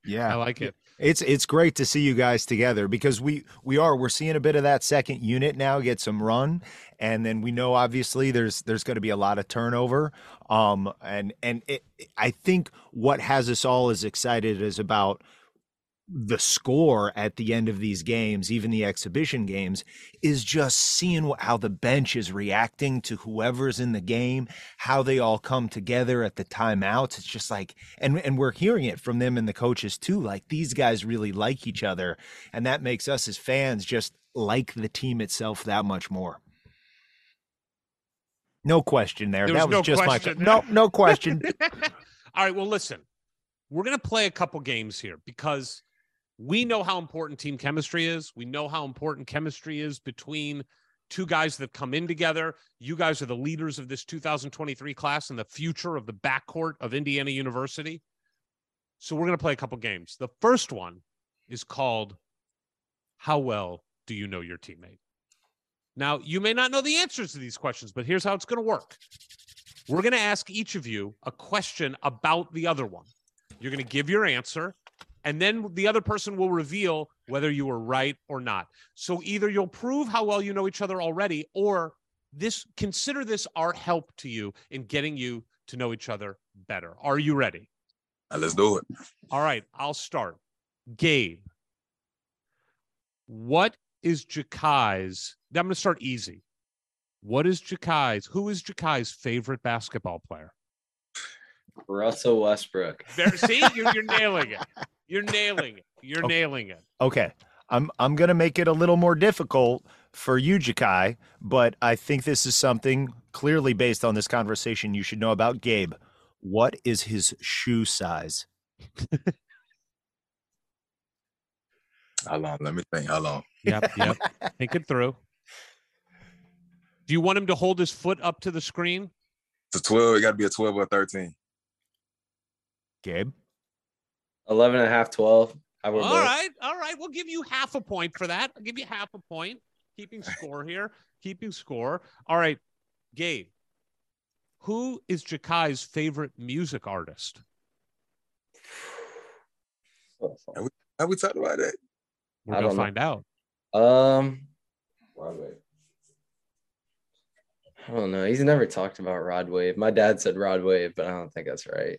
yeah. I like it. It's it's great to see you guys together because we we are we're seeing a bit of that second unit now get some run. And then we know obviously there's there's going to be a lot of turnover. Um and and it, I think what has us all as excited is about the score at the end of these games, even the exhibition games, is just seeing how the bench is reacting to whoever's in the game, how they all come together at the timeouts. It's just like, and and we're hearing it from them and the coaches too. Like these guys really like each other, and that makes us as fans just like the team itself that much more. No question there. There that was was no just question my no no question. *laughs* All right. Well, listen, we're going to play a couple games here because we know how important team chemistry is. We know how important chemistry is between two guys that come in together. You guys are the leaders of this 2023 class and the future of the backcourt of Indiana University. So we're going to play a couple games. The first one is called How Well Do You Know Your Teammate? Now, you may not know the answers to these questions, but here's how it's going to work. We're going to ask each of you a question about the other one. You're going to give your answer, and then the other person will reveal whether you were right or not. So either you'll prove how well you know each other already, or this consider this our help to you in getting you to know each other better. Are you ready? Uh, let's do it. All right, I'll start. Gabe, what is Jakai's? I'm going to start easy. What is Jakai's? Who is Jakai's favorite basketball player? Russell Westbrook. There, see, you're, you're nailing it. *laughs* You're nailing it. You're Okay. nailing it. Okay. I'm I'm gonna make it a little more difficult for you, Jakai, but I think this is something clearly based on this conversation you should know about Gabe. What is his shoe size? How long? Let me think. How long? *laughs* Yep, yep. Think it through. Do you want him to hold his foot up to the screen? It's a 12. It got to be a 12 or a 13. Gabe? 11 and a half, 12. I would All right, all right. We'll give you half a point for that. I'll give you half a point. Keeping *laughs* score here. Keeping score. All right, Gabe. Who is Jakai's favorite music artist? *sighs* Have we talked about that? We're I gonna don't know. find out. Um, Rod Wave. I don't know. He's never talked about Rod Wave. My dad said Rod Wave, but I don't think that's right.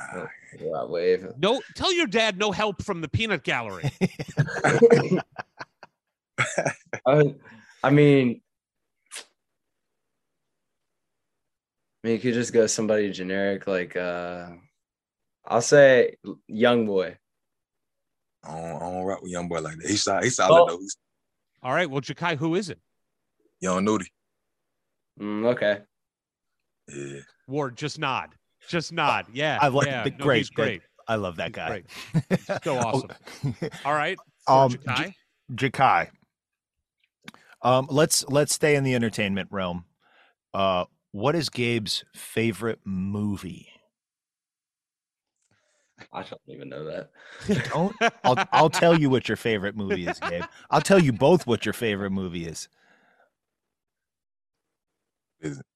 I don't think Rod Wave. No, tell your dad no help from the peanut gallery. *laughs* I, I mean, I mean, you could just go somebody generic like uh I'll say YoungBoy. I don't, I don't rock with YoungBoy like that. He's solid. He's solid Oh. though. He's All right. Well, Jakai, who is it? young Nudy. Mm, okay. Yeah. Ward, just nod. Just nod. Yeah. I like yeah. the No, great. he's great. I love that He's guy. great. *laughs* So awesome. All right. *laughs* Um, Jakai. Jakai. Um, let's let's stay in the entertainment realm. Uh, what is Gabe's favorite movie? I don't even know that. Don't I'll I'll tell you what your favorite movie is, Gabe. I'll tell you both what your favorite movie is. Is it?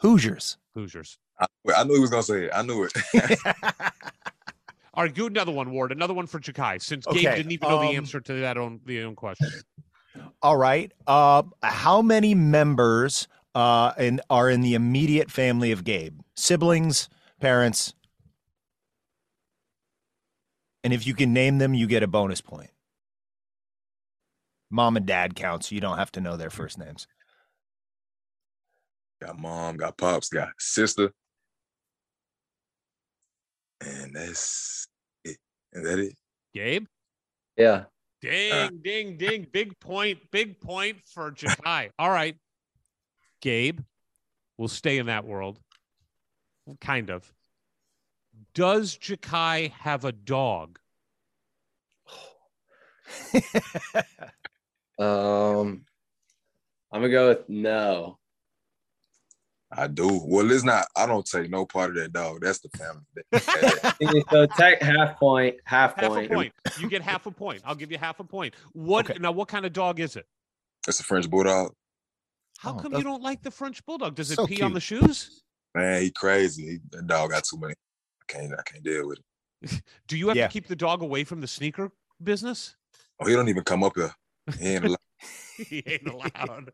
Hoosiers. Hoosiers. I, I knew he was gonna say it. I knew it. *laughs* All right, do another one, Ward. Another one for Jakai, since Gabe didn't even know the um, answer to that own the own question. All right. Uh, how many members uh in, are in the immediate family of Gabe? Siblings, parents. And if you can name them, you get a bonus point. Mom and dad count, so you don't have to know their first names. got mom, got pops, got sister. And that's it. Is that it? Gabe? Yeah. Ding, ding, ding. Big point. Big point for Jakai. *laughs* All right. Gabe, we'll stay in that world. Kind of. Does Jakai have a dog? *laughs* Um I'm gonna go with no. I do. Well, it's not. I don't take no part of that dog. That's the family. So *laughs* take half point, half Half point. a point. You get half a point. I'll give you half a point. What Okay. now? What kind of dog is it? That's a French bulldog. How Oh, come you don't like the French bulldog? Does it So pee on the shoes? Man, he crazy. He, that dog got too many. I can't. I can't deal with it. *laughs* Do you have Yeah. to keep the dog away from the sneaker business? Oh, he don't even come up here. He ain't *laughs* allowed. he ain't allowed.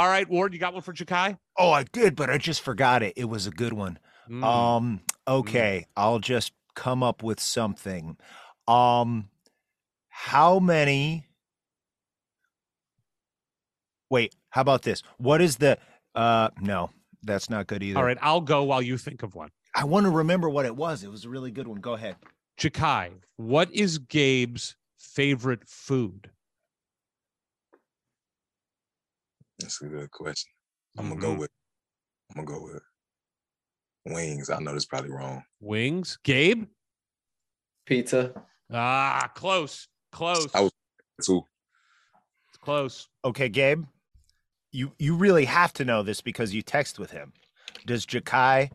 All right, Ward, you got one for Jakai? oh, I did, but I just forgot it. It was a good one. Mm. Um, okay, I'll just come up with something. Um, how many? Wait, how about this? What is the? Uh, no, that's not good either. All right, I'll go while you think of one. I want to remember what it was. It was a really good one. Go ahead. Jakai, what is Gabe's favorite food? That's a good question. I'm gonna go Mhm. with. I'm gonna go with wings. I know that's probably wrong. Wings. Gabe? Pizza. Ah, close. Close. I was *laughs* too. It's close. Okay, Gabe, you you really have to know this because you text with him. Does Jakai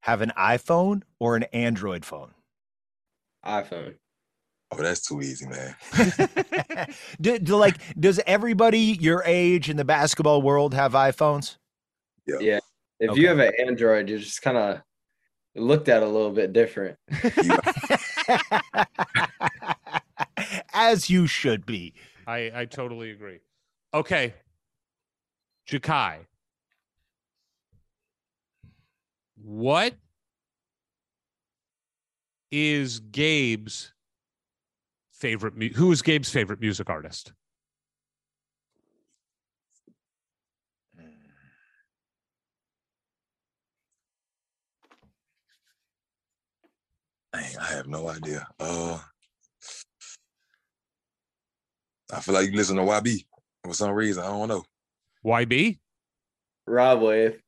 have an iPhone or an Android phone? iPhone. Oh, that's too easy, man. *laughs* *laughs* do, do like does everybody your age in the basketball world have iPhones? Yeah. Yeah. If Okay. you have an Android, you're just kind of looked at a little bit different. *laughs* As you should be. I, I totally agree. Okay. Jakai. What is Gabe's favorite mu- who is Gabe's favorite music artist? Dang, I have no idea. Uh, I feel like you listen to YB for some reason. I don't know. YB? Rob Wave.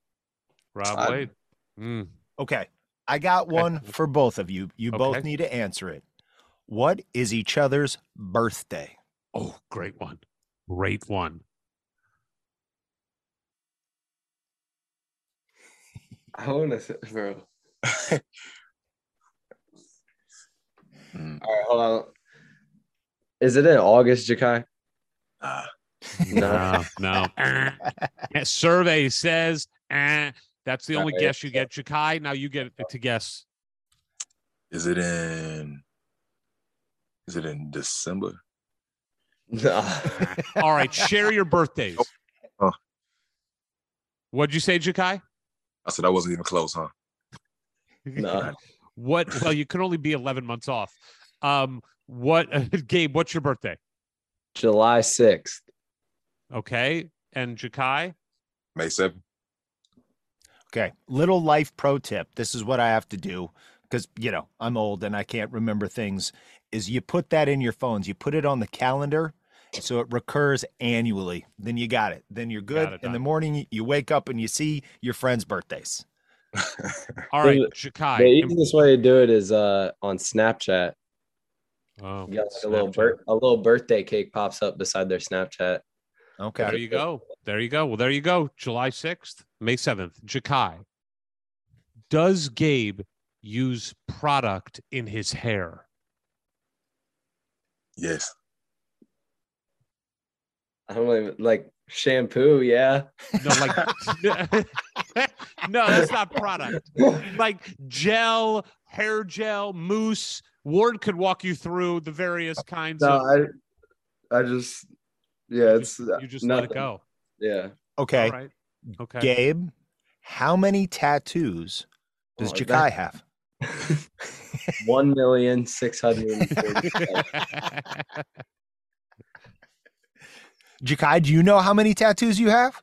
Rob I- Wade. Mm. Okay. I got Okay. one for both of you. You both need to answer it. What is each other's birthday? Oh, great one. Great one. I want to, bro. *laughs* All right, hold on. Is it in August, Jakai? nah. No, no. *laughs* Yeah, Survey says, eh. that's the only Alright. guess you get. Jakai, now you get to guess. Is it in? Is it in December? No. *laughs* All right, share your birthdays. Oh. What'd you say, Jakai? I said I wasn't even close, huh? *laughs* no. What? Well, you can only be 11 months off. Um, what, *laughs* Gabe? What's your birthday? July 6th. Okay, and Jakai. May 7th. Okay. Little life pro tip. This is what I have to do because, you know, I'm old and I can't remember things. Is you put that in your phones, you put it on the calendar so it recurs annually. Then you got it. Then you're good. In the morning, you wake up and you see your friends' birthdays. *laughs* All right, The- Jakai. The easiest way to do it is uh on Snapchat. Oh, You got like a little bir- a little birthday cake pops up beside their Snapchat. Okay. There you go. There you go. Well, there you go. July 6th, May 7th. Jakai. Does Gabe use product in his hair? Yes. I don't even like shampoo, yeah. No, like *laughs* no, that's not product. Like gel, hair gel, mousse. Ward could walk you through the various kinds No, of. I I just yeah, it's you just let it go. Yeah. Okay. All right. Okay. Gabe, how many tattoos does Oh, Jakai that- have? *laughs* One million six hundred and forty. Jakai, do you know how many tattoos you have?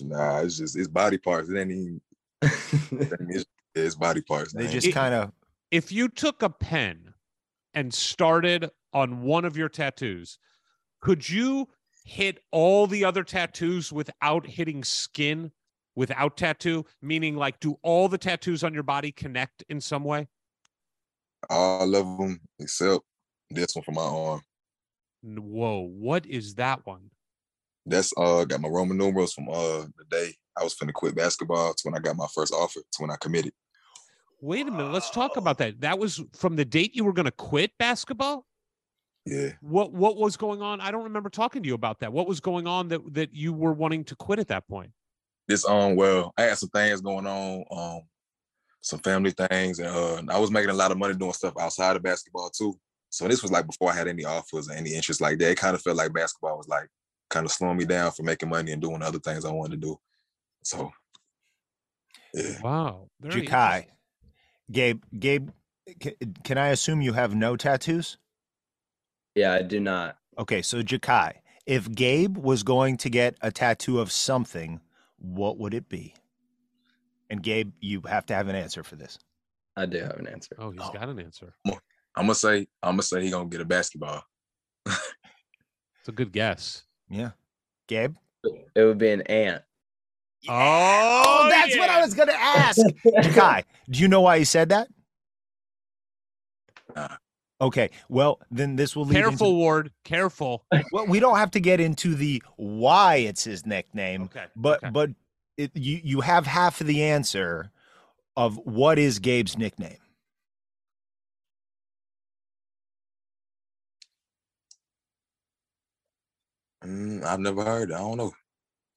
Nah, it's just it's body parts. It ain't even. It's, it's body parts. They man. just kind of if you took a pen and started on one of your tattoos, could you hit all the other tattoos without hitting skin without tattoo? Meaning, like, do all the tattoos on your body connect in some way? All of them except this one for my arm. Whoa, what is that one? That's uh got my Roman numerals from uh the day I was finna quit basketball to when I got my first offer to when I committed. Wait a minute, let's talk about that. That was from the date you were to quit basketball? Yeah. What what was going on? I don't remember talking to you about that. What was going on that that you were wanting to quit at that point? This um well, I had some things going on, um, some family things, and uh I was making a lot of money doing stuff outside of basketball too. So this was like before I had any offers or any interest like that. It kind of felt like basketball was like kind of slowing me down from making money and doing other things I wanted to do. So yeah. Wow. very Jakai. Gabe, Gabe, ca- can I assume you have no tattoos? yeah, I do not. Okay, so Jakai, if Gabe was going to get a tattoo of something, what would it be? And Gabe, you have to have an answer for this. I do have an answer. Oh, he's Oh. got an answer. I'm gonna say I'm gonna say he gonna get a basketball. *laughs* It's a good guess. Yeah. Gabe? It would be an ant. Oh, oh, that's what I was going to ask. Jakai, *laughs* do you know why he said that? Nah. Okay, well, then this will lead Careful, into Ward. Careful. well, we don't have to get into the why it's his nickname, Okay. but okay. but it, you you have half of the answer of what is Gabe's nickname. Mm, I've never heard. I don't know.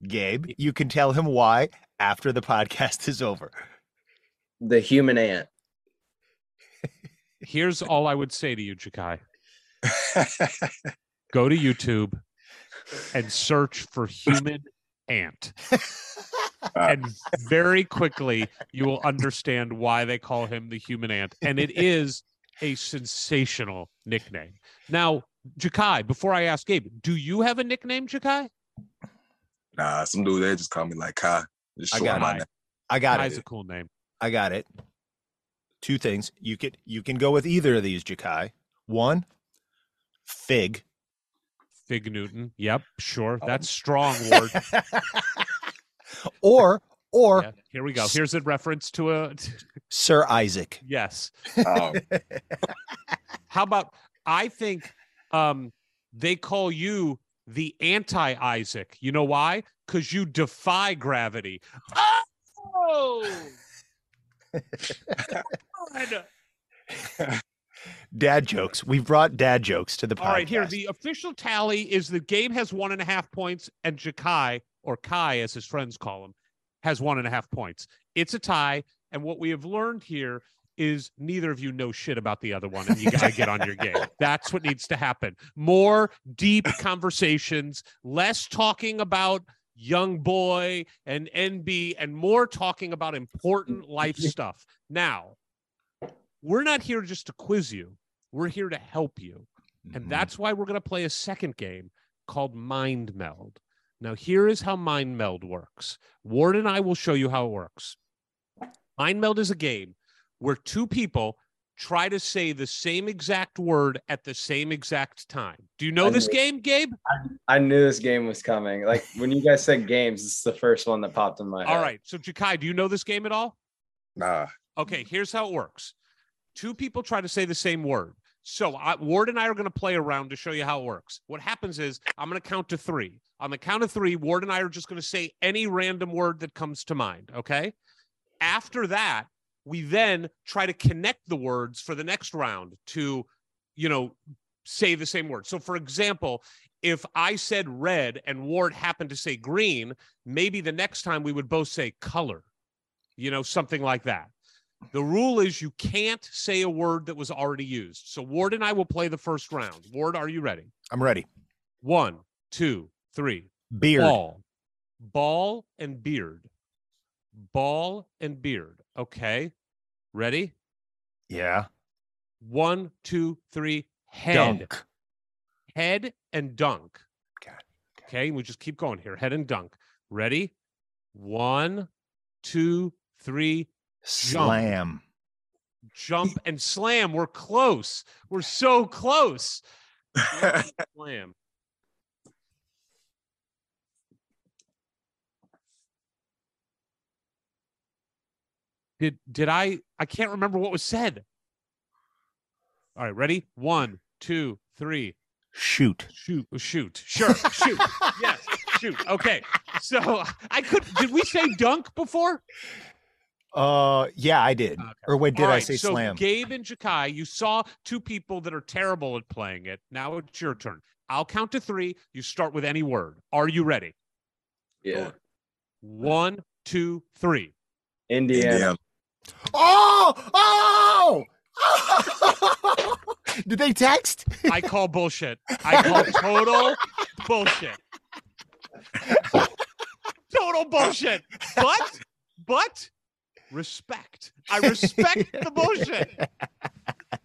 Gabe, you can tell him why after the podcast is over. The human ant. *laughs* Here's all I would say to you, Jakai. *laughs* Go to YouTube and search for human ant. *laughs* and very quickly you will understand why they call him the human ant. And it is a sensational nickname. Now, Jakai, before I ask Gabe, do you have a nickname, Jakai? Nah, some dude they just call me like Kai. Just I got my it. name. I got Kai's it. a cool name. I got it. Two things. You could you can go with either of these, Jakai. One, fig. Fig Newton. Yep, sure. Oh. That's strong word. *laughs* or or Yeah, here we go. Here's a reference to a *laughs* Sir Isaac. yes. Um, *laughs* How about I think um they call you the anti Isaac. You know why? Because you defy gravity. Oh God. Dad jokes. We've brought dad jokes to the podcast. All right, here the official tally is the game has one and a half points, and Jakai or Kai, as his friends call him, has one and a half points. It's a tie, and what we have learned here is neither of you know shit about the other one, and you gotta get on your game. *laughs* That's what needs to happen. More deep conversations, less talking about YoungBoy and NB, and more talking about important life stuff. Now, we're not here just to quiz you. We're here to help you. And Mhm. that's why we're going to play a second game called Mind Meld. Now, here is how Mind Meld works. Ward and I will show you how it works. Mind Meld is a game where two people try to say the same exact word at the same exact time. Do you know I this knew- game, Gabe? I knew this game was coming. Like when you guys said games, this is the first one that popped in my head. All right. So, Jakai, do you know this game at all? nah. Okay, here's how it works. Two people try to say the same word. So I, Ward and I are going to play around to show you how it works. What happens is I'm going to count to three. On the count of three, Ward and I are just going to say any random word that comes to mind. Okay. After that, we then try to connect the words for the next round to, you know, say the same word. So, for example, if I said red and Ward happened to say green, maybe the next time we would both say color, you know, something like that. The rule is you can't say a word that was already used. So Ward and I will play the first round. Ward, are you ready? I'm ready. One, two, three. Beard. Ball. Ball and beard. Ball and beard. Okay. Ready? Yeah. One, two, three. Head. Dunk. Head and dunk. God. Okay. We just keep going here. Head and dunk. Ready? One, two, three. Slam. Jump and slam. We're close. We're so close. *laughs* Slam. Did did I I can't remember what was said. All right, ready? One, two, three. Shoot. Shoot, oh, shoot, sure, shoot. yes, shoot. Okay. So I could did we say dunk before? Uh yeah, I did. Okay. Or wait, did All I say so slam? Gabe and Jakai, you saw two people that are terrible at playing it. Now it's your turn. I'll count to three. You start with any word. Are you ready? Yeah. One, two, three. Indiana. Indiana. Oh! Oh! *laughs* did they text? I call bullshit. I call total bullshit. *laughs* total bullshit. But, but respect. *laughs* I respect the bullshit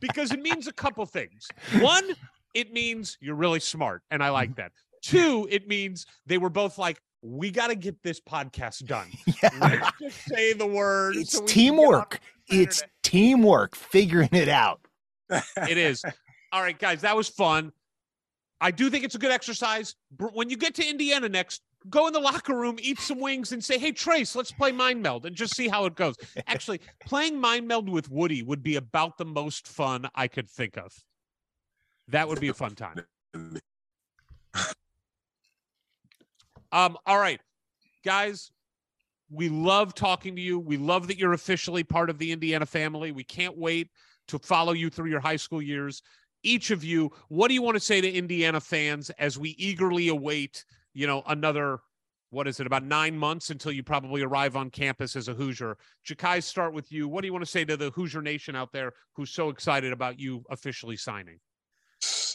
because it means a couple things. One, it means you're really smart, and I like mm-hmm. that. Two, it means they were both like, we got to get this podcast done. *laughs* Yeah. Let's just say the word. It's so we can get on teamwork. It's teamwork figuring it out. It is. All right, guys, that was fun. I do think it's a good exercise. When you get to Indiana next, go in the locker room, eat some wings, and say, "Hey, Trayce, let's play Mind Meld," and just see how it goes. *laughs* Actually, playing Mind Meld with Woody would be about the most fun I could think of. That would be a fun time. Um, all right, guys, we love talking to you. We love that you're officially part of the Indiana family. We can't wait to follow you through your high school years. Each of you, what do you want to say to Indiana fans as we eagerly await, you know, another what is it about nine months until you probably arrive on campus as a Hoosier. Jakai, start with you. What do you want to say to the Hoosier Nation out there who's so excited about you officially signing?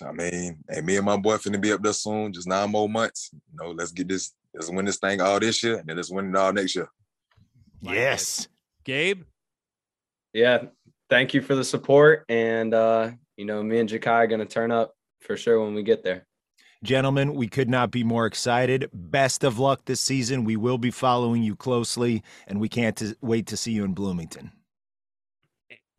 I mean, hey, me and my boy finna be up there soon. Just nine more months. You know, let's get this. Let's win this thing all this year, and then let's win it all next year. Yes. Gabe. Yeah, thank you for the support, and uh, you know, me and Jakai are gonna turn up for sure when we get there. Gentlemen, we could not be more excited. Best of luck this season. We will be following you closely, and we can't t- wait to see you in Bloomington.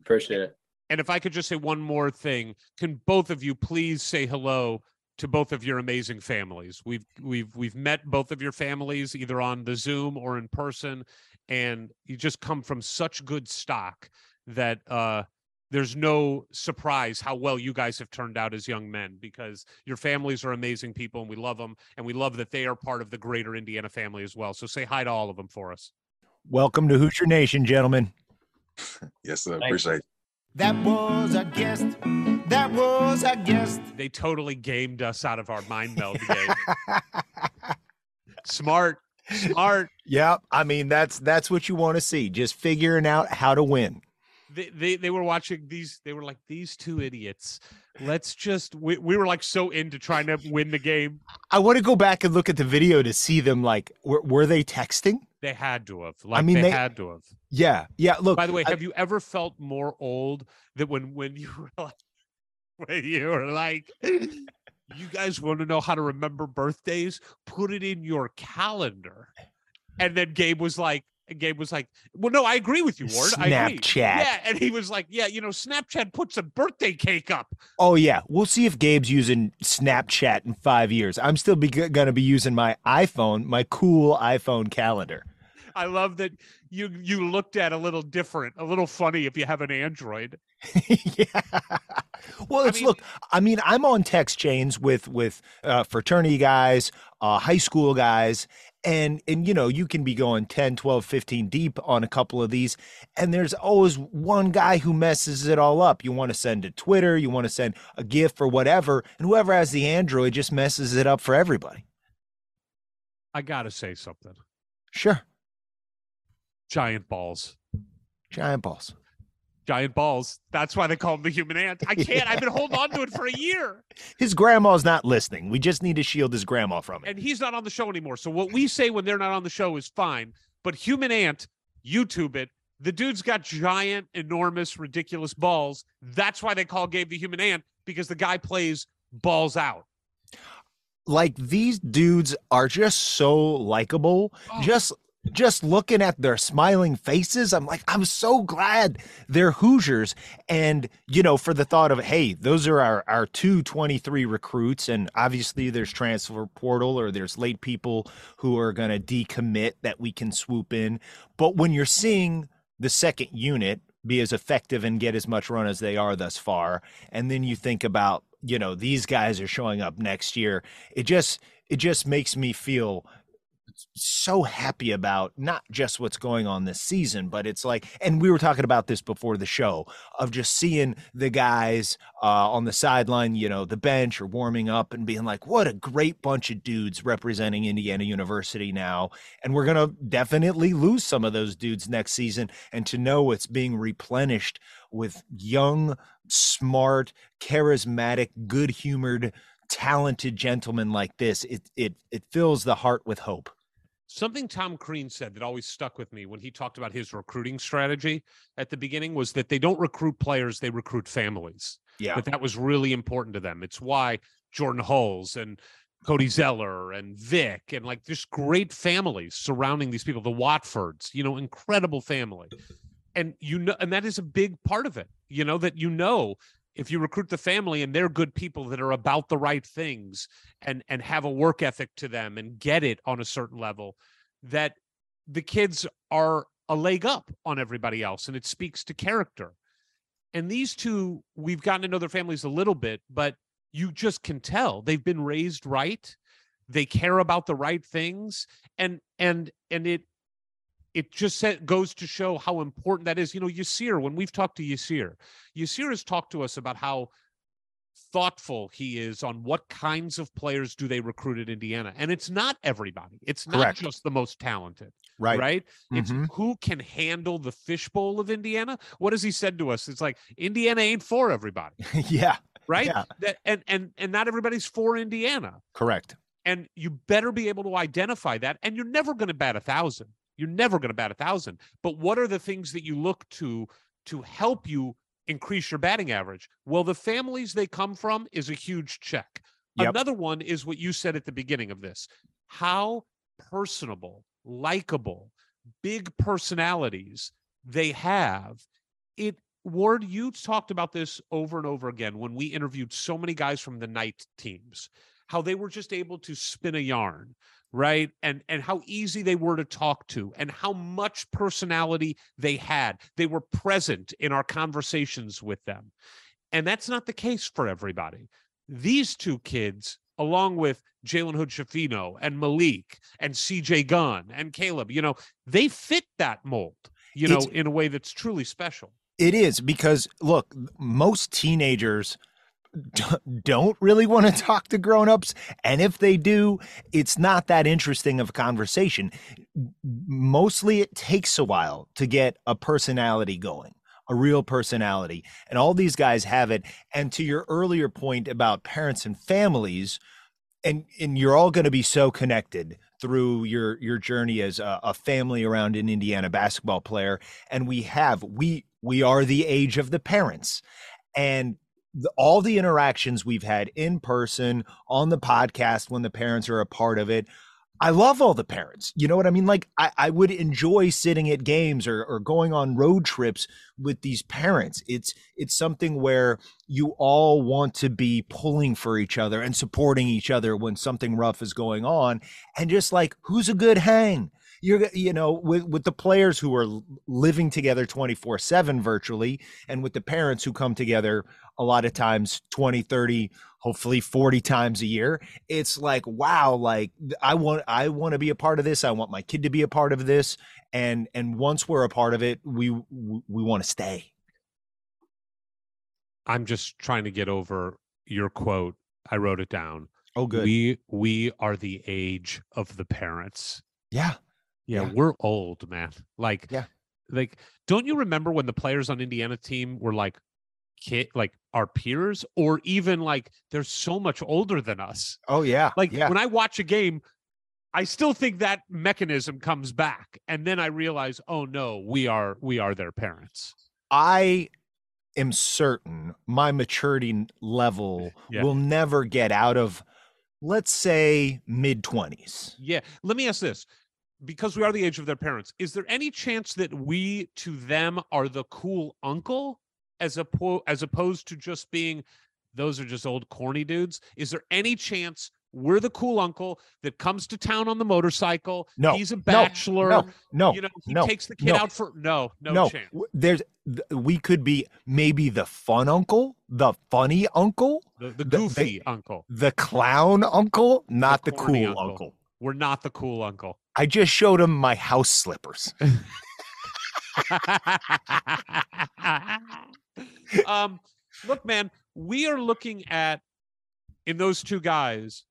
Appreciate it. And if I could just say one more thing, can both of you please say hello to both of your amazing families? We've we've we've met both of your families either on the Zoom or in person, and you just come from such good stock that uh there's no surprise how well you guys have turned out as young men because your families are amazing people and we love them and we love that they are part of the greater Indiana family as well. So say hi to all of them for us. Welcome to Hoosier Nation, gentlemen. *laughs* Yes, sir. Thanks. Appreciate it. That was a guest. That was a guest. They totally gamed us out of our mind meld *laughs* game. Smart, smart. Yep. I mean, that's that's what you want to see. Just figuring out how to win. They, they they were watching these they were like these two idiots *laughs* let's just we, we were like so into trying to win the game I want to go back and look at the video to see them. Like, were, were they texting? they had to have like i mean, they, they- had to have Yeah. Yeah. Look. by the way I- have you ever felt more old that when when you were *laughs* like when you were like you guys want to know how to remember birthdays put it in your calendar and then gabe was like and Gabe was like, "Well, no, I agree with you, Ward. I agree." Snapchat. Yeah, and he was like, "Yeah, you know, Snapchat puts a birthday cake up. Oh yeah, we'll see if Gabe's using Snapchat in five years. I'm still be, gonna be using my iPhone, my cool iPhone calendar. I love that you you looked at a little different, a little funny if you have an Android. *laughs* yeah. Well, I it's mean- look. I mean, I'm on text chains with with uh, fraternity guys, uh, high school guys, and and you know you can be going 10, 12, 15 deep on a couple of these, and there's always one guy who messes it all up. You want to send to Twitter, you want to send a GIF or whatever, and whoever has the Android just messes it up for everybody. I gotta say something. Sure, Giant balls. giant balls. Giant balls. That's why they call him the human ant. I *laughs* can't. I've been holding on to it for a year. His grandma's not listening. We just need to shield his grandma from it. And he's not on the show anymore. So what we say when they're not on the show is fine. But human ant, YouTube it. The dude's got giant, enormous, ridiculous balls. That's why they call Gabe the human ant, because the guy plays balls out. like these dudes are just so likable. Oh. Just just looking at their smiling faces, I'm like, I'm so glad they're Hoosiers. And, you know, for the thought of, hey, those are our, our two 23 recruits. And obviously there's transfer portal or there's late people who are going to decommit that we can swoop in. But when you're seeing the second unit be as effective and get as much run as they are thus far, and then you think about, you know, these guys are showing up next year, it just it just makes me feel so happy about not just what's going on this season, but it's like, and we were talking about this before the show of just seeing the guys uh, on the sideline, you know, the bench or warming up and being like, what a great bunch of dudes representing Indiana University now. And we're going to definitely lose some of those dudes next season. And to know it's being replenished with young, smart, charismatic, good humored, talented gentlemen like this, it, it, it fills the heart with hope. Something Tom Crean said that always stuck with me when he talked about his recruiting strategy at the beginning was that they don't recruit players, they recruit families. Yeah. That that was really important to them. It's why Jordan Hulls and Cody Zeller and Vic and like just great families surrounding these people, the Watfords, you know, incredible family. And you know, and that is a big part of it, you know, that you know if you recruit the family and they're good people that are about the right things and and have a work ethic to them and get it on a certain level that the kids are a leg up on everybody else and it speaks to character. And these two we've gotten to know their families a little bit but you just can tell they've been raised right. They care about the right things and and and it it just said, goes to show how important that is. You know, Yasir, when we've talked to Yasir, Yasir has talked to us about how thoughtful he is on what kinds of players do they recruit at Indiana. And it's not everybody. It's not Correct. just the most talented. Right. Right. It's Mhm. who can handle the fishbowl of Indiana. What has he said to us? It's like Indiana ain't for everybody. *laughs* yeah. Right. Yeah. That and and and not everybody's for Indiana. Correct. And you better be able to identify that. And you're never going to bat a thousand. You're never going to bat a thousand. But what are the things that you look to to help you increase your batting average? Well, the families they come from is a huge check. Yep. Another one is what you said at the beginning of this how personable, likable, big personalities they have. It Ward, you talked about this over and over again when we interviewed so many guys from the Knight teams, how they were just able to spin a yarn, right? And and how easy they were to talk to and how much personality they had. They were present in our conversations with them. And that's not the case for everybody. These two kids, along with Jalen Hood Schifino and Malik and CJ Gunn and Caleb, you know, they fit that mold, you know, It's- in a way that's truly special. It is because look, most teenagers *laughs* don't really want to talk to grown-ups and if they do, it's not that interesting of a conversation. Mostly it takes a while to get a personality going. A real personality. And all these guys have it. And to your earlier point about parents and families, and and you're all going to be so connected through your your journey as a, a family around an Indiana basketball player and we have we we are the age of the parents and the, all the interactions we've had in person on the podcast when the parents are a part of it I love all the parents. You know what I mean? Like I, I would enjoy sitting at games or, or going on road trips with these parents. It's it's something where you all want to be pulling for each other and supporting each other when something rough is going on. And just like who's a good hang? You're you know, with with the players who are living together 24/7 virtually and with the parents who come together a lot of times 20, 30, hopefully 40 times a year it's like wow like i want i want to be a part of this i want my kid to be a part of this and and once we're a part of it we we want to stay I'm just trying to get over your quote. I wrote it down. oh good We we are the age of the parents. yeah Yeah, Yeah. we're old, man. Like Yeah. like don't you remember when the players on Indiana team were like kid like our peers or even like they're so much older than us. oh yeah Like yeah when I watch a game, I still think that mechanism comes back and then I realize, "Oh no, we are we are their parents." i am certain my maturity level *laughs* Yeah. will never get out of let's say mid 20s Yeah. Let me ask this. Because we are the age of their parents, is there any chance that we to them are the cool uncle as oppo- as opposed to just being those are just old corny dudes? Is there any chance we're the cool uncle that comes to town on the motorcycle? No, He's a bachelor. no no you know, he no, takes the kid no. out for no, no, no, chance. there's we could be maybe the fun uncle the funny uncle The, the the- goofy uncle. the clown uncle, not the, cool uncle. uncle. We're not the cool uncle. I just showed him my house slippers. *laughs* um, look, man, we are looking at in those two guys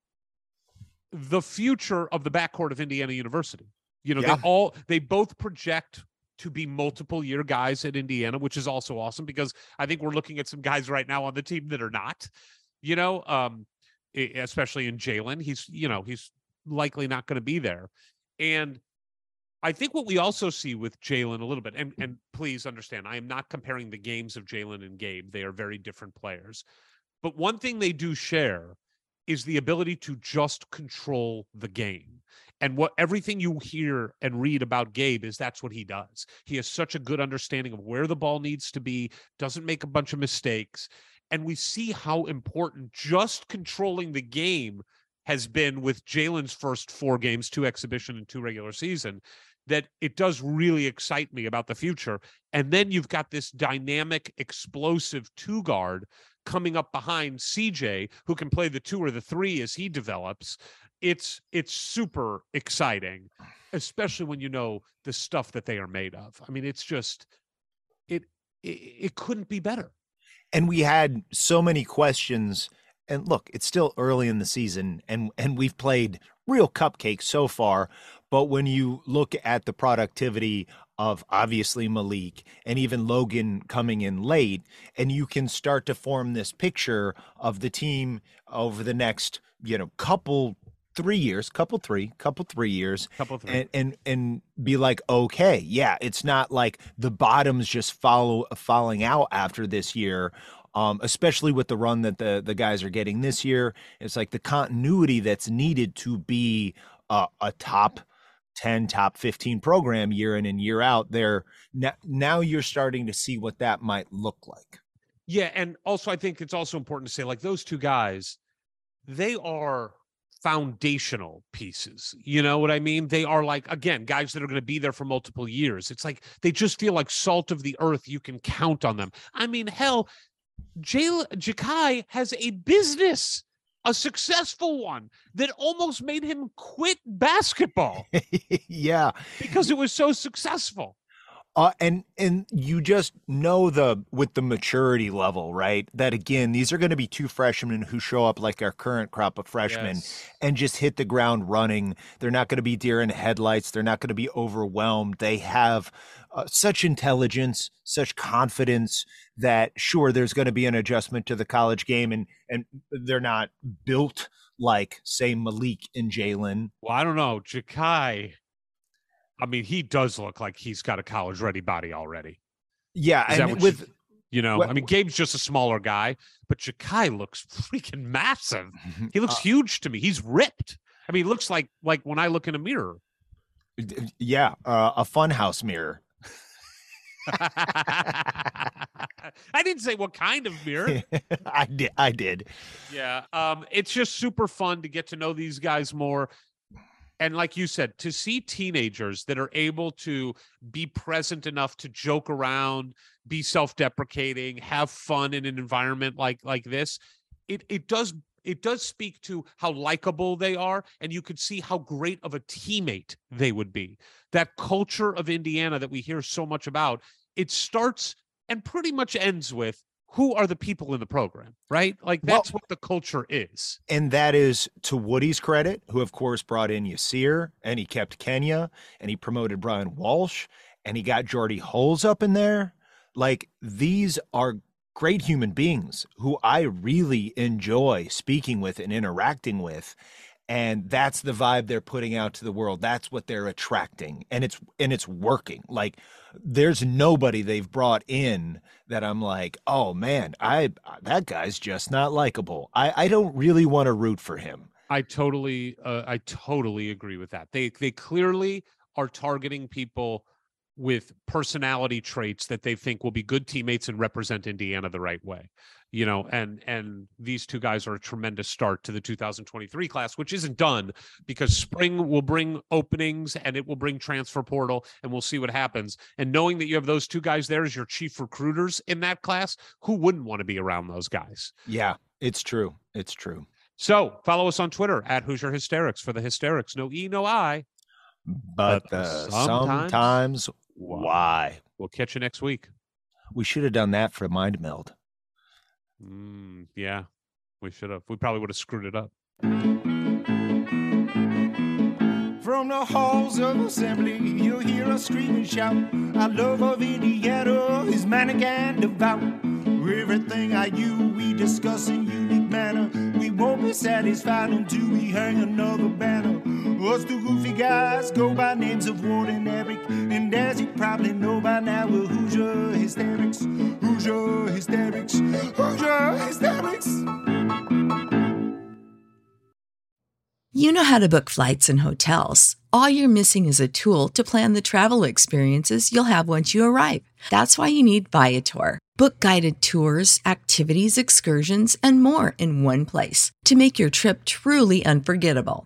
the future of the backcourt of Indiana University. You know, Yeah. they all they both project to be multiple year guys at Indiana, which is also awesome because I think we're looking at some guys right now on the team that are not. You know, um, especially in Jalen, he's you know he's likely not going to be there, and I think what we also see with Jalen a little bit, and and please understand, I am not comparing the games of Jalen and Gabe; they are very different players. But one thing they do share is the ability to just control the game. And what everything you hear and read about Gabe is that's what he does. He has such a good understanding of where the ball needs to be, doesn't make a bunch of mistakes. And we see how important just controlling the game has been with Jalen's first four games, two exhibition and two regular season, that it does really excite me about the future. And then you've got this dynamic, explosive two guard coming up behind CJ, who can play the two or the three as he develops. It's it's super exciting, especially when you know the stuff that they are made of. I mean, it's just it it, it couldn't be better. and we had so many questions. And look, it's still early in the season, and and we've played real cupcakes so far. But when you look at the productivity of obviously Malik and even Logan coming in late, and you can start to form this picture of the team over the next, you know, couple three years, couple three, couple three years, Couple three. and and and be like, okay, yeah, it's not like the bottoms just follow falling out after this year. Um, especially with the run that the the guys are getting this year, it's like the continuity that's needed to be a, top 10 top 15 program year in and year out there now, now you're starting to see what that might look like Yeah, and also I think it's also important to say like those two guys, they are foundational pieces. You know what I mean? They are like again, guys that are going to be there for multiple years. It's like they just feel like salt of the earth. You can count on them. I mean, hell, Jay Jakai has a business, a successful one that almost made him quit basketball *laughs* yeah because it was so successful. Uh, and and you just know the with the maturity level, right? That again, these are going to be two freshmen who show up like our current crop of freshmen Yes. and just hit the ground running. They're not going to be deer in headlights. They're not going to be overwhelmed. They have uh, such intelligence, such confidence that sure, there's going to be an adjustment to the college game, and and they're not built like say Malik and Jalen. Well, I don't know. Jakai, I mean, he does look like he's got a college ready body already. Yeah, Is and with you, you know, what- I mean, Gabe's just a smaller guy, but Jakai looks freaking massive. *laughs* He looks Uh, huge to me. He's ripped. I mean, he looks like like when I look in a mirror. Yeah, uh, a funhouse mirror. *laughs* I didn't say what kind of mirror. *laughs* I did. I did. yeah. Um, it's just super fun to get to know these guys more. And like you said, to see teenagers that are able to be present enough to joke around, be self-deprecating, have fun in an environment like like this, it it does it does speak to how likable they are and you could see how great of a teammate they would be. That culture of Indiana that we hear so much about, it starts and pretty much ends with who are the people in the program, right? Like Well- that's what the culture is. And that is to Woody's credit, who of course brought in Yasir and he kept Kenya and he promoted Brian Walsh and he got Jordy Hulls up in there. Like these are great human beings who I really enjoy speaking with and interacting with. And that's the vibe they're putting out to the world. That's what they're attracting. And it's and it's working. Like there's nobody they've brought in that I'm like, oh man, I that guy's just not likable. I, I don't really want to root for him. I totally uh, I totally agree with that. They they clearly are targeting people with personality traits that they think will be good teammates and represent Indiana the right way. You know, and and these two guys are a tremendous start to the 2023 class, which isn't done because spring will bring openings and it will bring transfer portal and we'll see what happens. And knowing that you have those two guys there as your chief recruiters in that class, who wouldn't want to be around those guys? Yeah, it's true. It's true. So follow us on Twitter at Hoosier Hysterics for the hysterics. No E, no I. But, But the uh, sometimes- sometimes why? We'll catch you next week. We should have done that for Mind Meld. Mm, yeah, we should have. We probably would have screwed it up. From the halls of assembly, you'll hear us scream and shout. Our love of Indiana is manic and devout. Everything I you we discuss in unique manner. We won't be satisfied until we hang another banner. Two goofy guys go by names of Ward and Eric. And as you probably know by now, we're Hoosier Hysterics. Hoosier Hysterics. Hoosier Hysterics. You know how to book flights and hotels. All you're missing is a tool to plan the travel experiences you'll have once you arrive. That's why you need Viator. Book guided tours, activities, excursions, and more in one place to make your trip truly unforgettable.